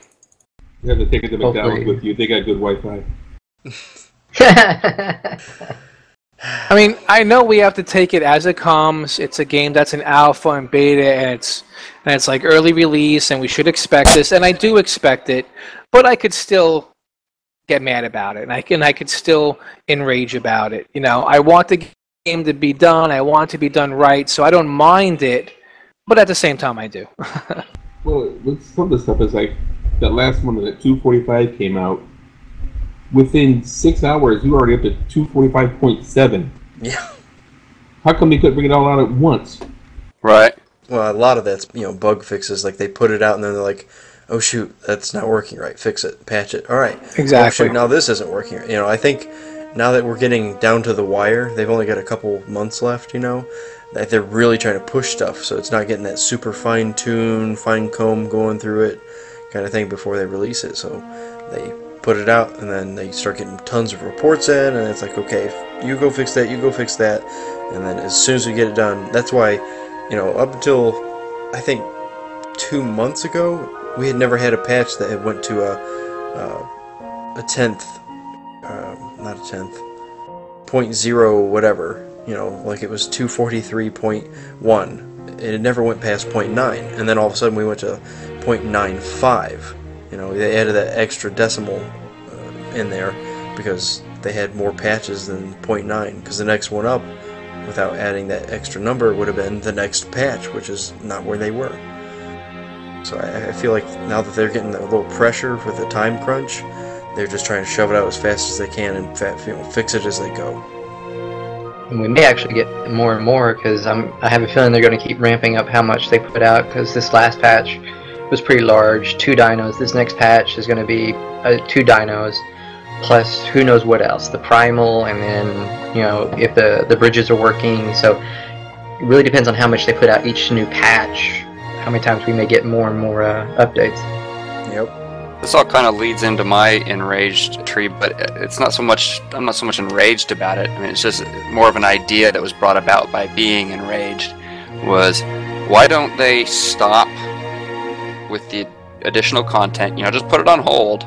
You have to take it to McDonald's Hopefully. with you. They got good Wi-Fi. [laughs] [laughs] I mean, I know we have to take it as it comes. It's a game that's an alpha and beta, and it's and it's like early release, and we should expect this, and I do expect it. But I could still get mad about it, and I can I could still enrage about it. You know, I want the game to be done. I want it to be done right, so I don't mind it. But at the same time, I do. [laughs] Well, some of the stuff is like that last one that 245 came out. Within six hours, you were already up to 245.7. Yeah. How come they couldn't bring it all out at once? Right. Well, a lot of that's you know bug fixes. Like they put it out and then they're like, "Oh shoot, that's not working right. Fix it, patch it. All right." Exactly. Oh, shoot, now this isn't working. You know, I think now that we're getting down to the wire, they've only got a couple months left. You know, that they're really trying to push stuff, so it's not getting that super fine tune, fine comb going through it, kind of thing before they release it. So they put it out and then they start getting tons of reports in, and it's like, okay, you go fix that, you go fix that, and then as soon as we get it done, that's why, you know, up until I think two months ago, we had never had a patch that had went to a uh, a tenth, um, not a tenth, point zero whatever. You know, like it was two forty three point one. It never went past point nine, and then all of a sudden we went to point nine five. You know, they added that extra decimal uh, in there because they had more patches than point 0.9. Because the next one up, without adding that extra number, would have been the next patch, which is not where they were. So I, I feel like now that they're getting a little pressure with the time crunch, they're just trying to shove it out as fast as they can and you know, fix it as they go. And we may actually get more and more because I have a feeling they're going to keep ramping up how much they put out because this last patch was pretty large, two dinos. This next patch is going to be uh, two dinos plus who knows what else, the primal, and then you know if the the bridges are working. So it really depends on how much they put out each new patch. How many times we may get more and more uh, updates. Yep. This all kind of leads into my enraged tree, but it's not so much. I'm not so much enraged about it. I mean, it's just more of an idea that was brought about by being enraged. Was why don't they stop with the additional content? You know, just put it on hold,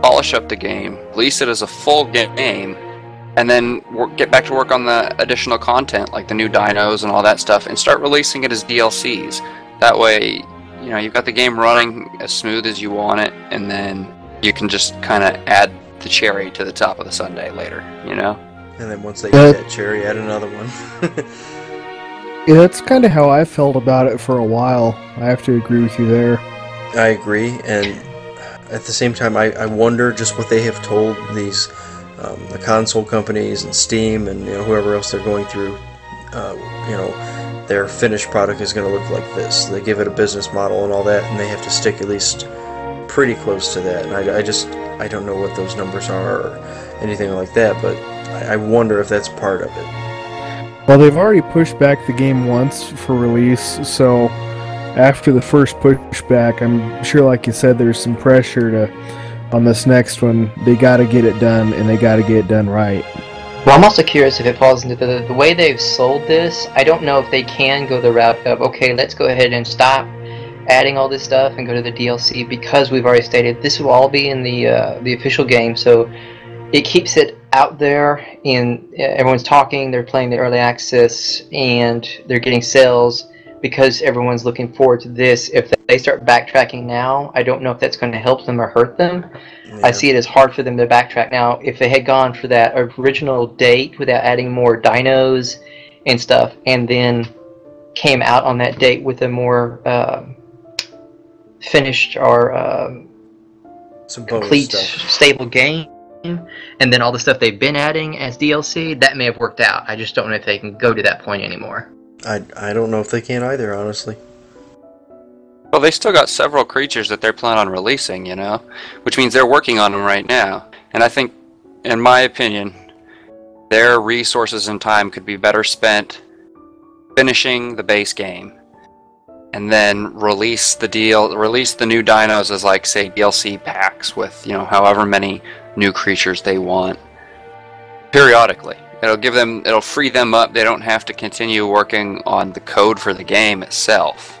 polish up the game, release it as a full game, and then work, get back to work on the additional content like the new dinos and all that stuff, and start releasing it as DLCs. That way, you know, you've got the game running as smooth as you want it, and then you can just kind of add the cherry to the top of the sundae later. You know. And then once they Yeah. get that cherry, add another one. [laughs] Yeah, that's kind of how I felt about it for a while. I have to agree with you there. I agree, and at the same time, I, I wonder just what they have told these um, the console companies and Steam and you know whoever else they're going through. Uh, you know, their finished product is going to look like this. They give it a business model and all that, and they have to stick at least pretty close to that. And I, I just I don't know what those numbers are or anything like that, but I, I wonder if that's part of it. Well, they've already pushed back the game once for release, so after the first pushback, I'm sure, like you said, there's some pressure to on this next one. They got to get it done, and they got to get it done right. Well, I'm also curious if it falls into the, the way they've sold this. I don't know if they can go the route of okay, let's go ahead and stop adding all this stuff and go to the DLC because we've already stated this will all be in the uh, the official game. So it keeps it out there, and uh, everyone's talking. They're playing the early access, and they're getting sales because everyone's looking forward to this. If they start backtracking now, I don't know if that's going to help them or hurt them. I see it as hard for them to backtrack now. If they had gone for that original date without adding more dinos and stuff, and then came out on that date with a more um finished or um, Some complete, stuff. stable game, and then all the stuff they've been adding as DLC, that may have worked out. I just don't know if they can go to that point anymore. I, I don't know if they can either, honestly. Well, they still got several creatures that they're planning on releasing, you know, which means they're working on them right now. And I think, in my opinion, their resources and time could be better spent finishing the base game, and then release the deal, release the new dinos as like say DLC packs with you know however many new creatures they want periodically. It'll give them, it'll free them up. They don't have to continue working on the code for the game itself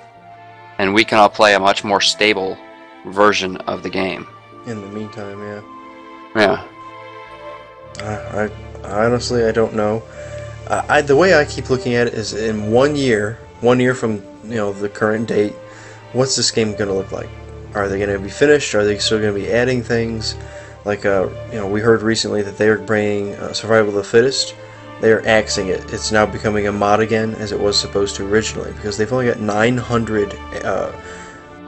and we can all play a much more stable version of the game. In the meantime, yeah. Yeah. Uh, I honestly I don't know. Uh, I the way I keep looking at it is in one year, one year from you know the current date, what's this game going to look like? Are they going to be finished? Are they still going to be adding things? Like uh, you know, we heard recently that they are bringing uh, Survival of the Fittest. They are axing it. It's now becoming a mod again, as it was supposed to originally, because they've only got 900 uh,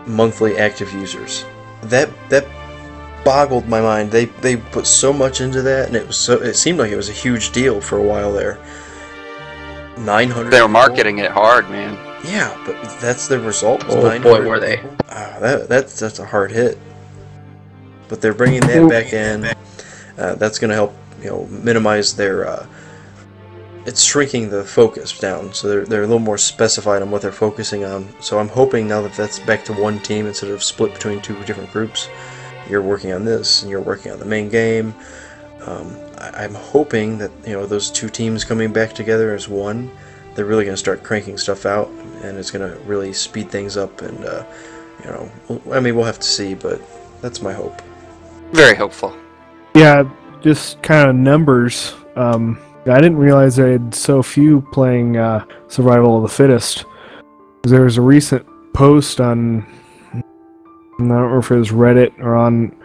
monthly active users. That that boggled my mind. They they put so much into that, and it was so it seemed like it was a huge deal for a while there. 900. They were marketing it hard, man. Yeah, but that's the result. was Oh, boy, were they. people. Ah, that that's that's a hard hit. But they're bringing that back in. Uh, that's going to help you know minimize their. Uh, it's shrinking the focus down, so they're they're a little more specified on what they're focusing on. So I'm hoping now that that's back to one team instead of split between two different groups. You're working on this, and you're working on the main game. Um, I, I'm hoping that you know those two teams coming back together as one. They're really going to start cranking stuff out, and it's going to really speed things up. And uh, you know, I mean, we'll have to see, but that's my hope. Very hopeful. Yeah, just kind of numbers. Um, I didn't realize I had so few playing uh, Survival of the Fittest. There was a recent post on, I don't know if it was Reddit or on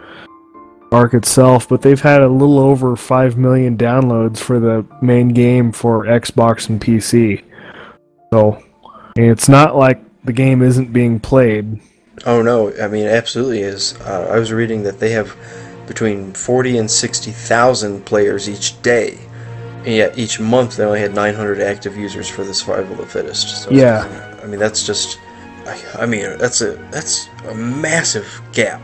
Ark itself, but they've had a little over 5 million downloads for the main game for Xbox and PC. So, it's not like the game isn't being played. Oh no, I mean, it absolutely is. Uh, I was reading that they have between 40 and 60,000 players each day. And yet each month they only had 900 active users for the Survival of the Fittest. So, Yeah. I mean, that's just. I, I mean, that's a that's a massive gap.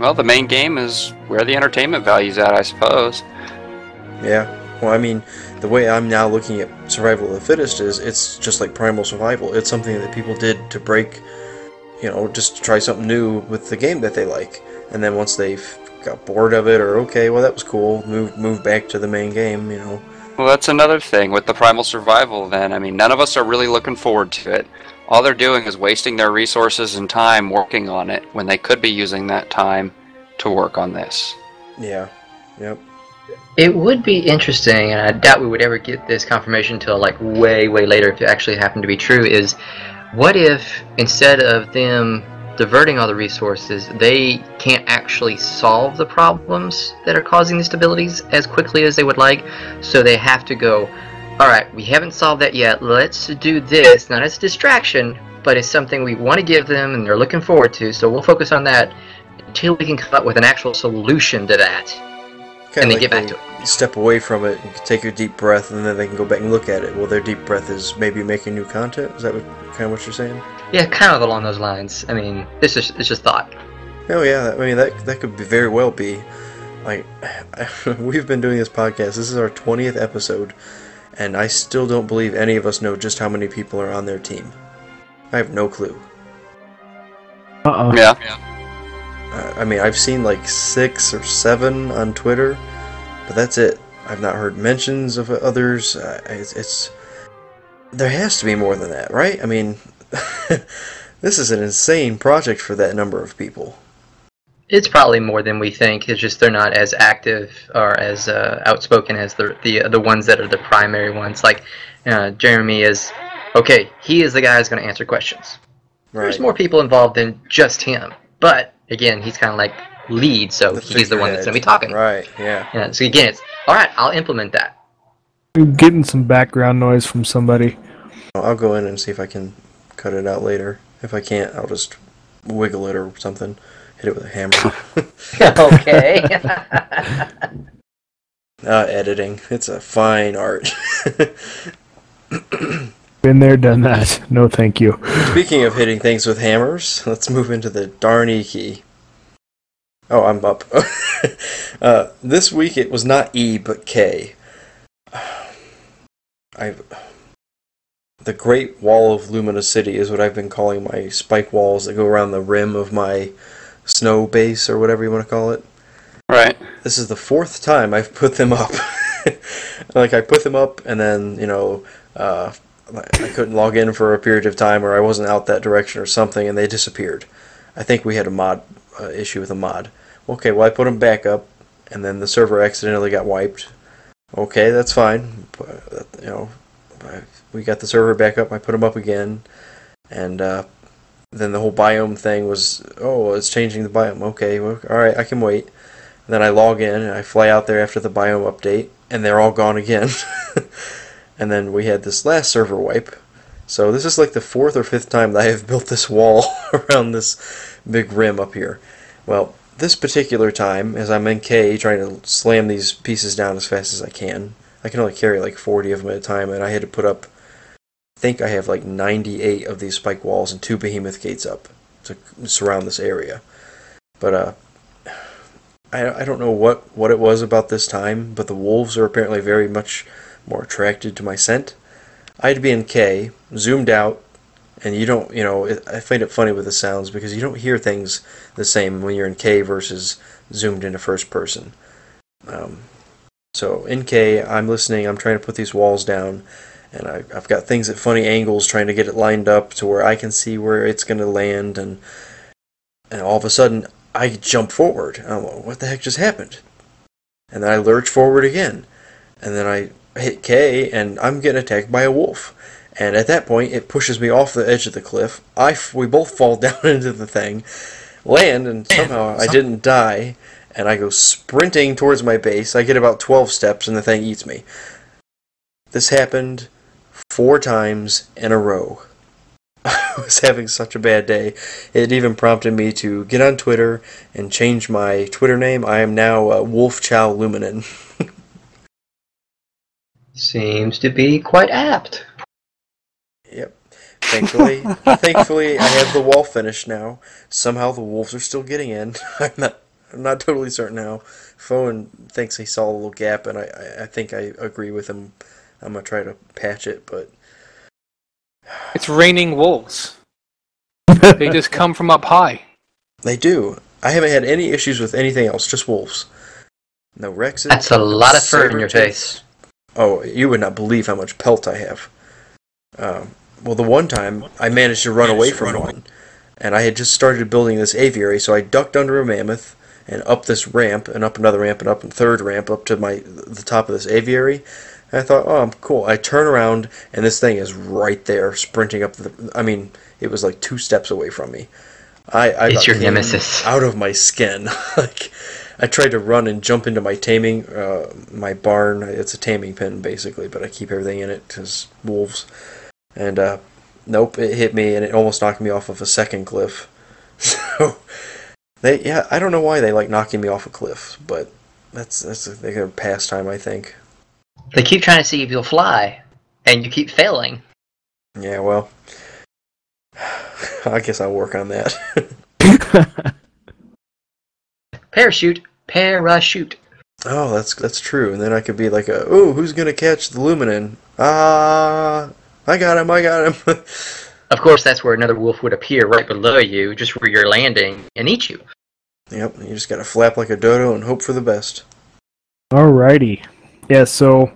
Well, the main game is where the entertainment value's at, I suppose. Yeah. Well, I mean, the way I'm now looking at Survival of the Fittest is it's just like Primal Survival. It's something that people did to break, you know, just to try something new with the game that they like. And then once they've got bored of it, or okay, well that was cool, move move back to the main game, you know. Well, that's another thing with the Primal Survival. Then I mean, none of us are really looking forward to it. All they're doing is wasting their resources and time working on it when they could be using that time to work on this. Yeah. Yep. It would be interesting, and I doubt we would ever get this confirmation until like way, way later if it actually happened to be true. Is what if instead of them diverting all the resources, they can't actually solve the problems that are causing these stabilities as quickly as they would like, so they have to go. All right, we haven't solved that yet. Let's do this, not as a distraction, but it's something we want to give them and they're looking forward to. So we'll focus on that until we can come up with an actual solution to that. Kinda And they like get back they to Step away from it, and take a deep breath, and then they can go back and look at it. Well, their deep breath is maybe making new content. Is that what, kind of what you're saying? Yeah, kind of along those lines. I mean, it's just it's just thought. Oh yeah, I mean that that could be very well be. Like, [laughs] we've been doing this podcast. This is our twentieth episode, and I still don't believe any of us know just how many people are on their team. I have no clue. Uh-uh. Yeah. Uh, I mean, I've seen like six or seven on Twitter, but that's it. I've not heard mentions of others. Uh, it's, it's there has to be more than that, right? I mean, [laughs] this is an insane project for that number of people. It's probably more than we think. It's just they're not as active or as uh, outspoken as the the the ones that are the primary ones. Like uh, Jeremy is okay. He is the guy who's going to answer questions. There's more people involved than just him, but again, he's kind of like lead, so The he's the one that's going to be talking. Right? Yeah. Yeah. So again, it's all right. I'll implement that. I'm getting some background noise from somebody. I'll I'll go in and see if I can cut it out later. If I can't, I'll just wiggle it or something. Hit it with a hammer. [laughs] [laughs] okay. [laughs] uh, editing. It's a fine art. Been there, done that. No, thank you. Speaking of hitting things with hammers, let's move into the Darny key. Oh, I'm up. [laughs] uh, this week it was not E, but K. [sighs] I've. The Great Wall of Lumina City is what I've been calling my spike walls that go around the rim of my snow base, or whatever you want to call it. Right. This is the fourth time I've put them up. [laughs] like I put them up, and then you know, uh, I couldn't log in for a period of time, or I wasn't out that direction, or something, and they disappeared. I think we had a mod uh, issue with a mod. Okay, well I put them back up, and then the server accidentally got wiped. Okay, that's fine. But, you know, I- we got the server back up. I put them up again, and uh, then the whole biome thing was, oh, it's changing the biome. Okay, well, all right, I can wait. And then I log in and I fly out there after the biome update, and they're all gone again. [laughs] and then we had this last server wipe. So this is like the fourth or fifth time that I have built this wall [laughs] around this big rim up here. Well, this particular time, as I'm in K trying to slam these pieces down as fast as I can, I can only carry like 40 of them at a time, and I had to put up, I think I have like 98 of these spike walls and two behemoth gates up to surround this area. But uh, I, I don't know what, what it was about this time, but the wolves are apparently very much more attracted to my scent. I'd be in K, zoomed out, and you don't, you know, it, I find it funny with the sounds because you don't hear things the same when you're in K versus zoomed into first person. Um, so in K, I'm listening, I'm trying to put these walls down, and I, I've got things at funny angles trying to get it lined up to where I can see where it's going to land, and and all of a sudden I jump forward. I'm like, what the heck just happened? And then I lurch forward again, and then I hit K, and I'm getting attacked by a wolf. And at that point, it pushes me off the edge of the cliff. I f- we both fall [laughs] down into the thing, land, and somehow I didn't die. And I go sprinting towards my base. I get about 12 steps, and the thing eats me. This happened four times in a row. [laughs] I was having such a bad day. It even prompted me to get on Twitter and change my Twitter name. I am now uh, Wolf Chow Luminen. [laughs] Seems to be quite apt. Yep. Thankfully, [laughs] thankfully, I have the wall finished now. Somehow the wolves are still getting in. [laughs] I'm not, I'm not totally certain how. Fowen thinks he saw a little gap, and I, I, I think I agree with him. I'm gonna try to patch it, but It's raining wolves. They [laughs] just come from up high. They do. I haven't had any issues with anything else, just wolves. No Rexes. That's a lot of fur in your saber-tooth. face. Oh, you would not believe how much pelt I have. Um, well, the one time I managed to run away from one, and I had just started building this aviary, so I ducked under a mammoth and up this ramp and up another ramp and up a third ramp up to my the top of this aviary. And I thought, oh, I'm cool. I turn around and this thing is right there, sprinting up the. I mean, it was like two steps away from me. I, I It's your nemesis. out of my skin. [laughs] like I tried to run and jump into my taming, uh, my barn. It's a taming pen basically, but I keep everything in it because wolves. And uh, nope, it hit me and it almost knocked me off of a second cliff. [laughs] So they, yeah, I don't know why they like knocking me off a cliff, but that's that's a, their pastime, I think. They keep trying to see if you'll fly, and you keep failing. Yeah, well, [sighs] I guess I'll work on that. [laughs] [laughs] Parachute, parachute. Oh, that's that's true. And then I could be like, a, "Ooh, who's gonna catch the Luminen? Ah, I got him! I got him!" [laughs] Of course, that's where another wolf would appear right below you, just where you're landing, and eat you. yep, you just gotta flap like a dodo and hope for the best. Alrighty. Yeah, so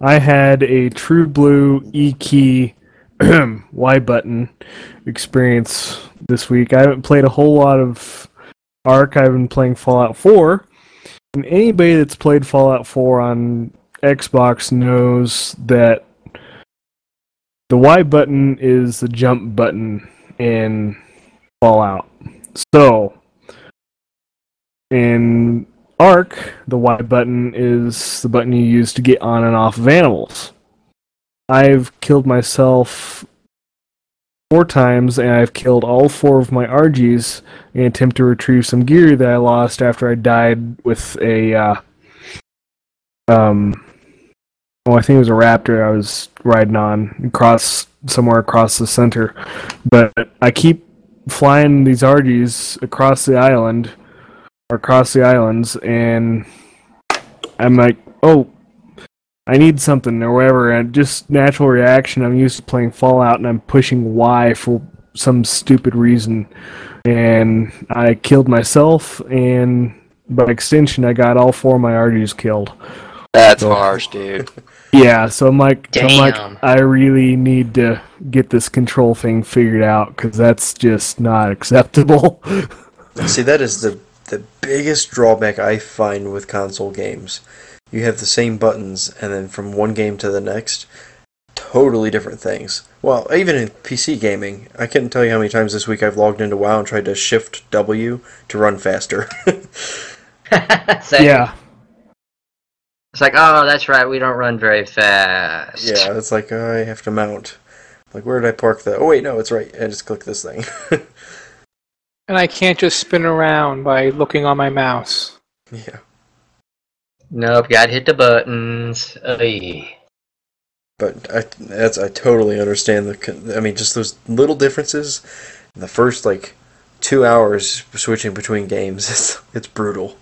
I had a True Blue E key [clears throat] Y button experience this week. I haven't played a whole lot of Ark. I've been playing Fallout 4. And anybody that's played Fallout 4 on Xbox knows that the Y button is the jump button in Fallout. So, in Ark, the Y button is the button you use to get on and off of animals. I've killed myself four times, and I've killed all four of my RGs in attempt to retrieve some gear that I lost after I died with a, uh, um, well, I think it was a raptor I was riding on across somewhere across the center. But I keep flying these RGs across the island or across the islands, and I'm like, oh, I need something or whatever. And just natural reaction. I'm used to playing Fallout, and I'm pushing Y for some stupid reason, and I killed myself, and by extension, I got all four of my RGs killed. That's So- harsh, dude. [laughs] Yeah, so I'm like, I'm Damn. like, I really need to get this control thing figured out because that's just not acceptable. [laughs] See, that is the the biggest drawback I find with console games. You have the same buttons, and then from one game to the next, totally different things. Well, even in PC gaming, I couldn't tell you how many times this week I've logged into WoW and tried to shift W to run faster. [laughs] Same. yeah, It's like, oh, that's right, we don't run very fast. yeah, it's like oh, I have to mount. Like, where did I park the? Oh wait, no, it's right. I just click this thing. [laughs] And I can't just spin around by looking on my mouse. yeah. Nope, gotta hit the buttons. Oy. But I that's I totally understand the. I mean, just those little differences. In the first like two hours switching between games, [laughs] it's it's brutal.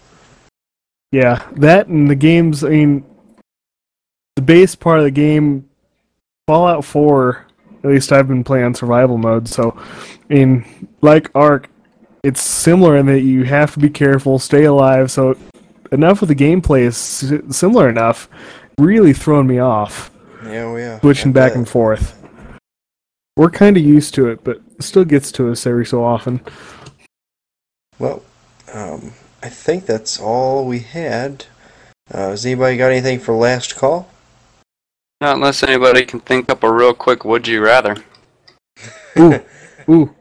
yeah, that and the games. I mean, the base part of the game, Fallout 4. At least I've been playing survival mode, so I mean, like Ark, it's similar in that you have to be careful, stay alive. So enough of the gameplay is similar enough, really throwing me off. Yeah, oh yeah. switching back and forth. We're kind of used to it, but it still gets to us every so often. Well, um, I think that's all we had. Uh, has anybody got anything for last call? Not unless anybody can think up a real quick would you rather. Ooh, [laughs] ooh.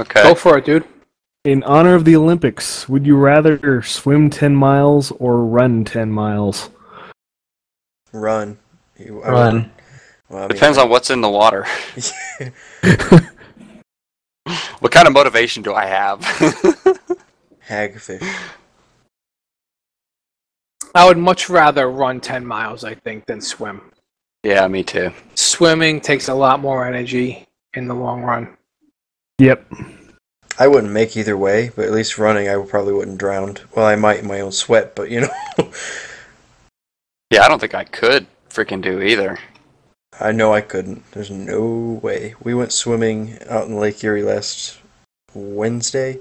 Okay. Go for it, dude. In honor of the Olympics, would you rather swim 10 miles or run 10 miles? Run. You, Run. would- Well, I mean, Depends on what's in the water. [laughs] [laughs] what kind of motivation do I have? [laughs] hagfish. I would much rather run 10 miles, I think, than swim. yeah, me too. Swimming takes a lot more energy in the long run. Yep. I wouldn't make either way, but at least running, I probably wouldn't drown. Well, I might in my own sweat, but you know. [laughs] Yeah, I don't think I could freaking do either. I know I couldn't. There's no way. We went swimming out in Lake Erie last Wednesday.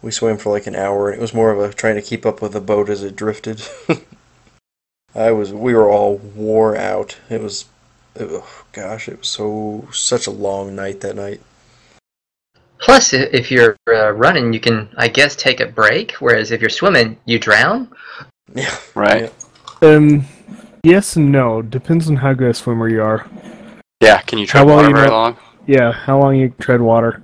We swam for like an hour, and it was more of a trying to keep up with the boat as it drifted. [laughs] I was. We were all wore out. It was. Oh gosh, it was so such a long night that night. Plus, if you're uh, running, you can, I guess, take a break. Whereas if you're swimming, you drown. Yeah. Right. Um, yes and no. Depends on how good a swimmer you are. Yeah. Can you How tread well water you very know- long? Yeah, how long you tread water.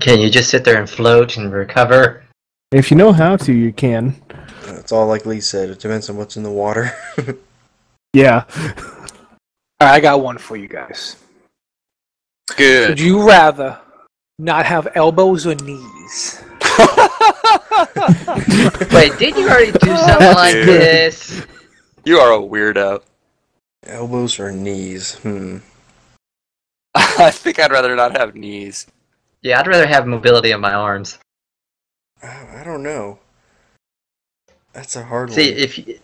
Can you just sit there and float and recover? If you know how to, you can. It's all like Lee said. It depends on what's in the water. [laughs] Yeah. All right, I got one for you guys. Good. Would you rather not have elbows or knees? [laughs] Wait, did you already do something like Dude. this? You are a weirdo. Elbows or knees? Hmm. [laughs] I think I'd rather not have knees. Yeah, I'd rather have mobility in my arms. I I don't know. That's a hard See, one. if you,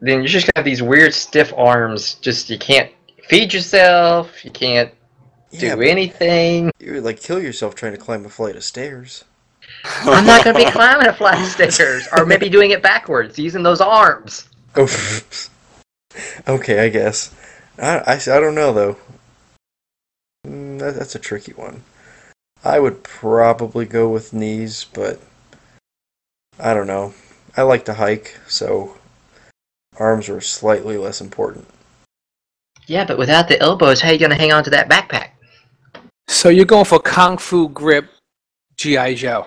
then you're just gonna have these weird stiff arms. Just you can't feed yourself. You can't do but anything. you would like kill yourself trying to climb a flight of stairs. I'm not gonna be [laughs] climbing a flight of stairs, or maybe doing it backwards using those arms. Oh. [laughs] okay, I guess. I, I, I don't know though. Mm, that, that's a tricky one. I would probably go with knees, but I don't know. I like to hike, so arms are slightly less important. Yeah, but without the elbows, how are you gonna hang on to that backpack? So you're going for Kung Fu Grip GI Joe.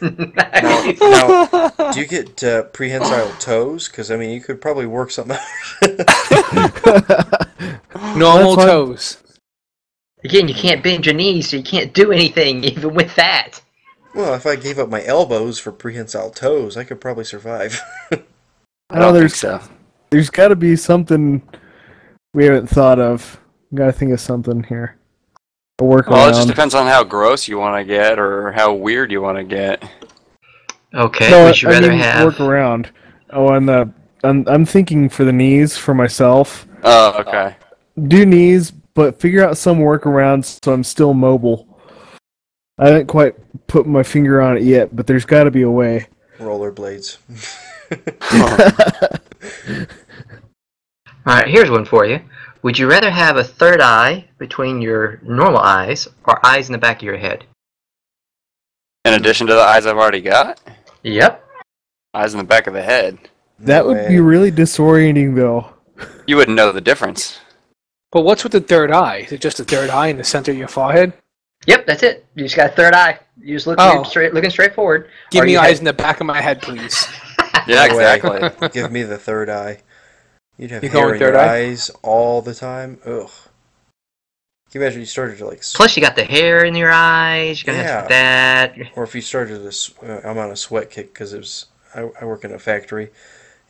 Nice. Now, do you get uh, prehensile toes? Because I mean, you could probably work something out. [laughs] Normal That's toes. Again, you can't bend your knees, so you can't do anything [laughs] even with that. well, if I gave up my elbows for prehensile toes, I could probably survive. [laughs] I know there's there's got to be something we haven't thought of. Got to think of something here. A workaround. well, it just depends on how gross you want to get or how weird you want to get. Okay, no, would you I rather mean, have? work around. Oh, and the I'm I'm thinking for the knees for myself. Oh, okay. Do knees, but figure out some workarounds so I'm still mobile. I haven't quite put my finger on it yet, but there's got to be a way. Rollerblades. [laughs] [laughs] All right, here's one for you. Would you rather have a third eye between your normal eyes or eyes in the back of your head? In addition to the eyes I've already got, Yep. eyes in the back of the head. That would be really disorienting, though. You wouldn't know the difference. But what's with the third eye? Is it just a third eye in the center of your forehead? Yep, that's it. You just got a third eye. You just look Oh. you're straight, looking straight forward. Give Or me eyes have- in the back of my head, please. [laughs] Yeah, exactly. [laughs] Give me the third eye. You'd have You hair in third your eye? eyes all the time. Ugh. Can you imagine you started to like, Plus, you got the hair in your eyes. You're gonna have that. or if you started to, s- uh, I'm on a sweat kick because it was, I, I work in a factory.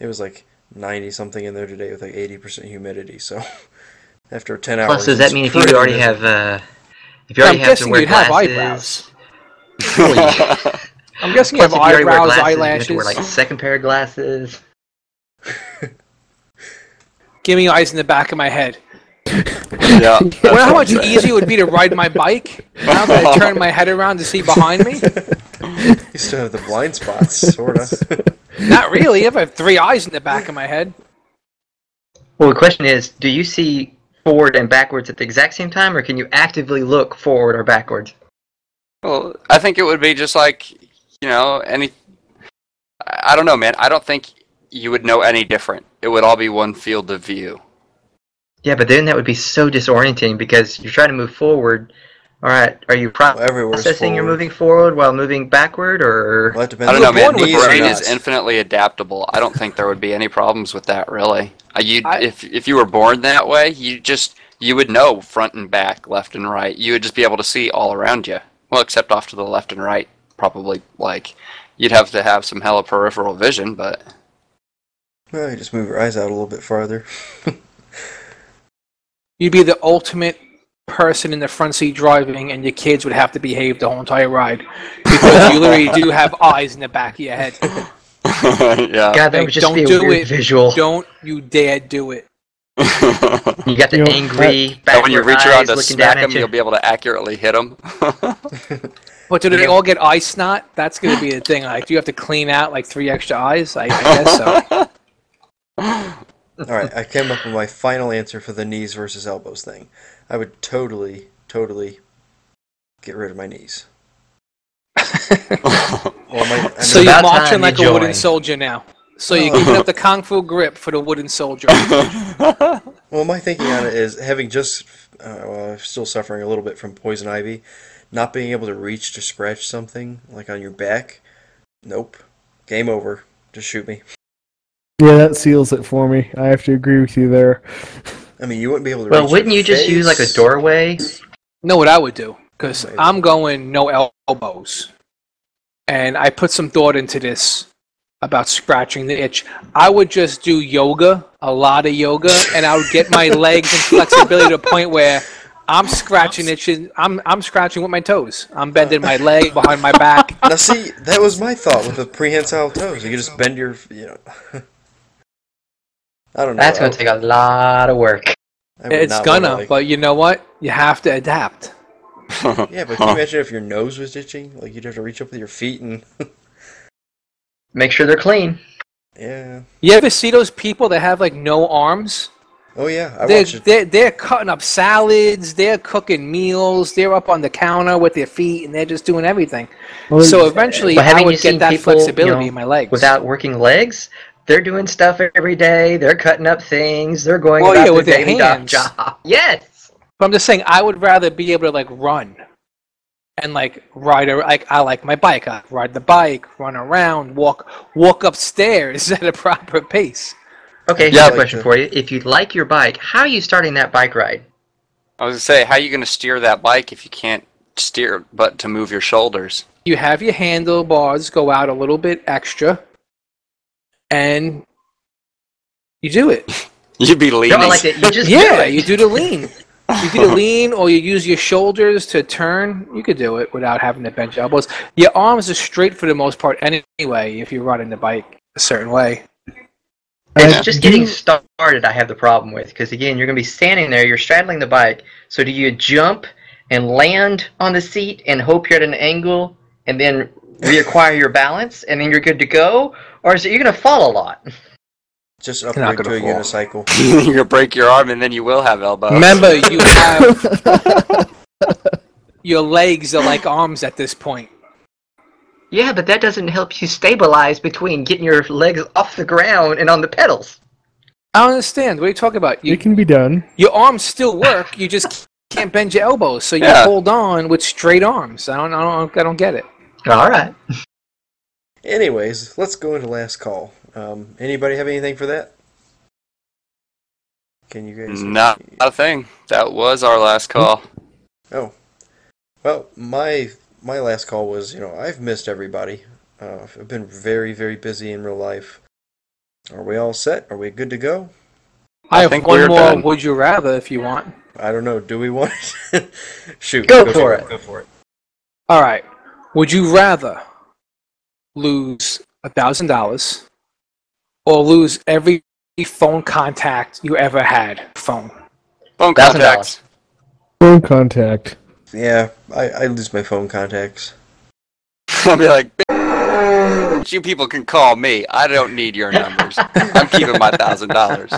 It was like 90 something in there today with like 80% humidity. So [laughs] after 10 hours. Plus, does that mean if you already miserable. have, uh, if you I'm already have to wear you'd have glasses? eyebrows. [laughs] [laughs] I'm guessing you Plus, have if you already wear eyebrows, glasses, you have eyelashes. to wear like a second pair of glasses. Give me eyes in the back of my head. yeah. [laughs] You know how much easier it would be to ride my bike now that I turn my head around to see behind me? [laughs] You still have the blind spots, sort of. [laughs] Not really. If I have three eyes in the back of my head. Well, the question is, do you see forward and backwards at the exact same time, or can you actively look forward or backwards? Well, I think it would be just like, you know, any. I I don't know, man. I don't think you would know any different. It would all be one field of view. Yeah, but then that would be so disorienting because you're trying to move forward. All right, are you pro- Well, everywhere's processing you're moving forward while moving backward, or Well, that depends I don't know, on man. The with knees or brain is infinitely adaptable. I don't think there would be any problems with that, really. Uh, You, if if you were born that way, you just you would know front and back, left and right. You would just be able to see all around you. Well, except off to the left and right, probably. Like you'd have to have some hella peripheral vision, but Well, you just move your eyes out a little bit farther. [laughs] You'd be the ultimate person in the front seat driving, and your kids would have to behave the whole entire ride because you literally do have [laughs] eyes in the back of your head. [laughs] yeah. God, that would just don't be a do weird it. visual. Don't you dare do it. You got the You angry and when you reach around to smack them, you. you'll be able to accurately hit them. But do they all get eye snot? That's gonna be the thing. Like, do you have to clean out like three extra eyes? I, I guess so. All right, I came up with my final answer for the knees versus elbows thing. I would totally, totally get rid of my knees. well, my, I So you're about marching like you a wooden soldier now. So you're giving up the kung fu grip for the wooden soldier. [laughs] well, my thinking on it is having just, uh, well, I'm still suffering a little bit from poison ivy, not being able to reach to scratch something like on your back. Nope, game over. Just shoot me. Yeah, that seals it for me. I have to agree with you there. I mean, you wouldn't be able to. Well, reach wouldn't your you just use like a doorway? know what I would do? Because I'm going no elbows, and I put some thought into this about scratching the itch. I would just do yoga, a lot of yoga, and I would get my [laughs] legs and flexibility to a point where I'm scratching itching. I'm I'm scratching with my toes. I'm bending my leg behind my back. Now, see, that was my thought with the prehensile toes. You could just bend your, you know. [laughs] I don't know. That's going to take a lot of work. It's not wanna, gonna, like- but you know what? You have to adapt. [laughs] [laughs] Yeah, but can you imagine if your nose was itching? Like you'd have to reach up with your feet and. [laughs] Make sure they're clean. yeah. You ever see those people that have like no arms? Oh yeah, I they're, watched it. they're, they're cutting up salads, they're cooking meals, they're up on the counter with their feet, and they're just doing everything. Well, so eventually, I haven't would get that people, you flexibility know, in my legs. Without working legs, they're doing stuff every day. They're cutting up things. They're going Oh, about yeah, their with their daily doc hands. job. [laughs] Yes. But I'm just saying, I would rather be able to like run and like ride a like I like my bike. I ride the bike, run around, walk walk upstairs [laughs] at a proper pace. Okay, here's Yeah, a like question for you. If you like your bike, how are you starting that bike ride? I was gonna say, how are you gonna steer that bike if you can't steer but to move your shoulders? You have your handlebars go out a little bit extra, and you do it. [laughs] You'd be leaning. No, like it. You just yeah, do it. you do the lean. You do the [laughs] lean, or you use your shoulders to turn. You could do it without having to bend your elbows. Your arms are straight for the most part anyway. If you're riding the bike a certain way. It's I just do- getting started I have the problem with because again you're going to be standing there you're straddling the bike so do you jump and land on the seat and hope you're at an angle and then reacquire your balance and then you're good to go or is it you're going to fall a lot Just not upgrade to gonna a fall. unicycle. [laughs] You're gonna break your arm and then you will have elbows. Remember, you [laughs] have your legs are like arms at this point. yeah but that doesn't help you stabilize between getting your legs off the ground and on the pedals I don't understand. What are you talking about? You, It can be done. your arms still work. You just can't bend your elbows, so you Yeah. hold on with straight arms. I don't, I don't, I don't get it. All right Anyways, let's go into last call. Um, anybody have anything for that? Can you guys? Not a thing. That was our last call. Oh, well, my my last call was you know I've missed everybody. Uh, I've been very very busy in real life. Are we all set? Are we good to go? I, I have think one we're more. done. Would you rather? If you want. I don't know. Do we want? it? [laughs] Shoot. Go for it. Go for it. All right. Would you rather lose a thousand dollars or lose every phone contact you ever had? Phone. Phone $1,000. contacts. Phone contact. Yeah, I, I lose my phone contacts. [laughs] I'll be like, "Bitch, you people can call me. I don't need your numbers. I'm keeping my thousand dollars.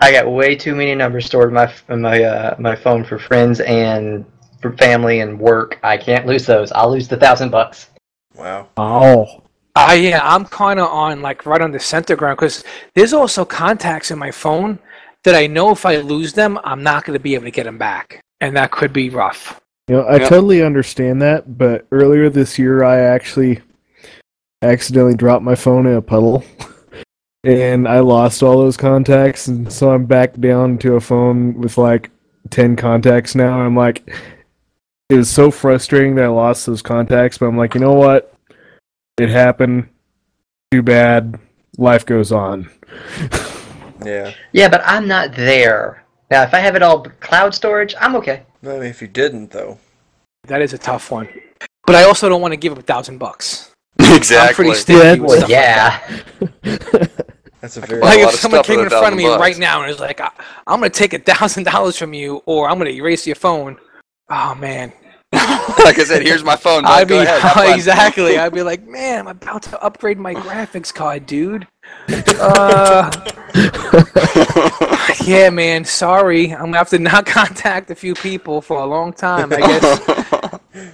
I got way too many numbers stored in my in my uh, my phone for friends and for family and work. I can't lose those. I'll lose the thousand bucks. Wow. Oh. Uh, yeah, I'm kind of on like right on the center ground because there's also contacts in my phone that I know if I lose them, I'm not going to be able to get them back, and that could be rough. You know, I Yep. totally understand that, but earlier this year I actually accidentally dropped my phone in a puddle. [laughs] and I lost all those contacts and so I'm back down to a phone with like 10 contacts now. I'm like it was so frustrating that I lost those contacts, but I'm like, you know what? It happened. Too bad. Life goes on. Yeah. Yeah, but I'm not there. Now, if I have it all cloud storage, I'm okay. I mean, if you didn't though. That is a tough one, but I also don't want to give up a thousand bucks. [laughs] Exactly. I'm exactly. pretty stingy Yeah, with well, stuff like that. That's a very Like a lot if of someone stuff came in front of me thousand right now and was like, I- "I'm gonna take a thousand dollars from you, or I'm gonna erase your phone," oh man, [laughs] like I said, here's my phone. bud. I'd Go be ahead, [laughs] exactly. I'd be like, [laughs] "Man, I'm about to upgrade my graphics card, dude." Uh, yeah, man. Sorry, I'm gonna have to not contact a few people for a long time. I guess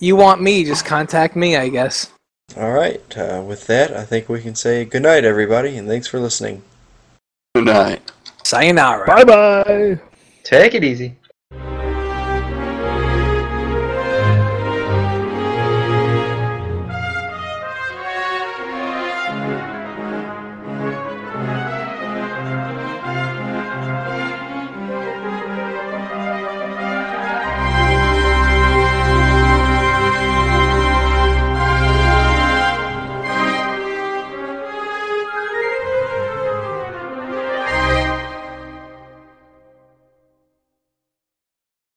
you want me, just contact me. I guess. All right. Uh, with that, I think we can say good night, everybody, and thanks for listening. Good night. Sayonara. Bye bye. Take it easy.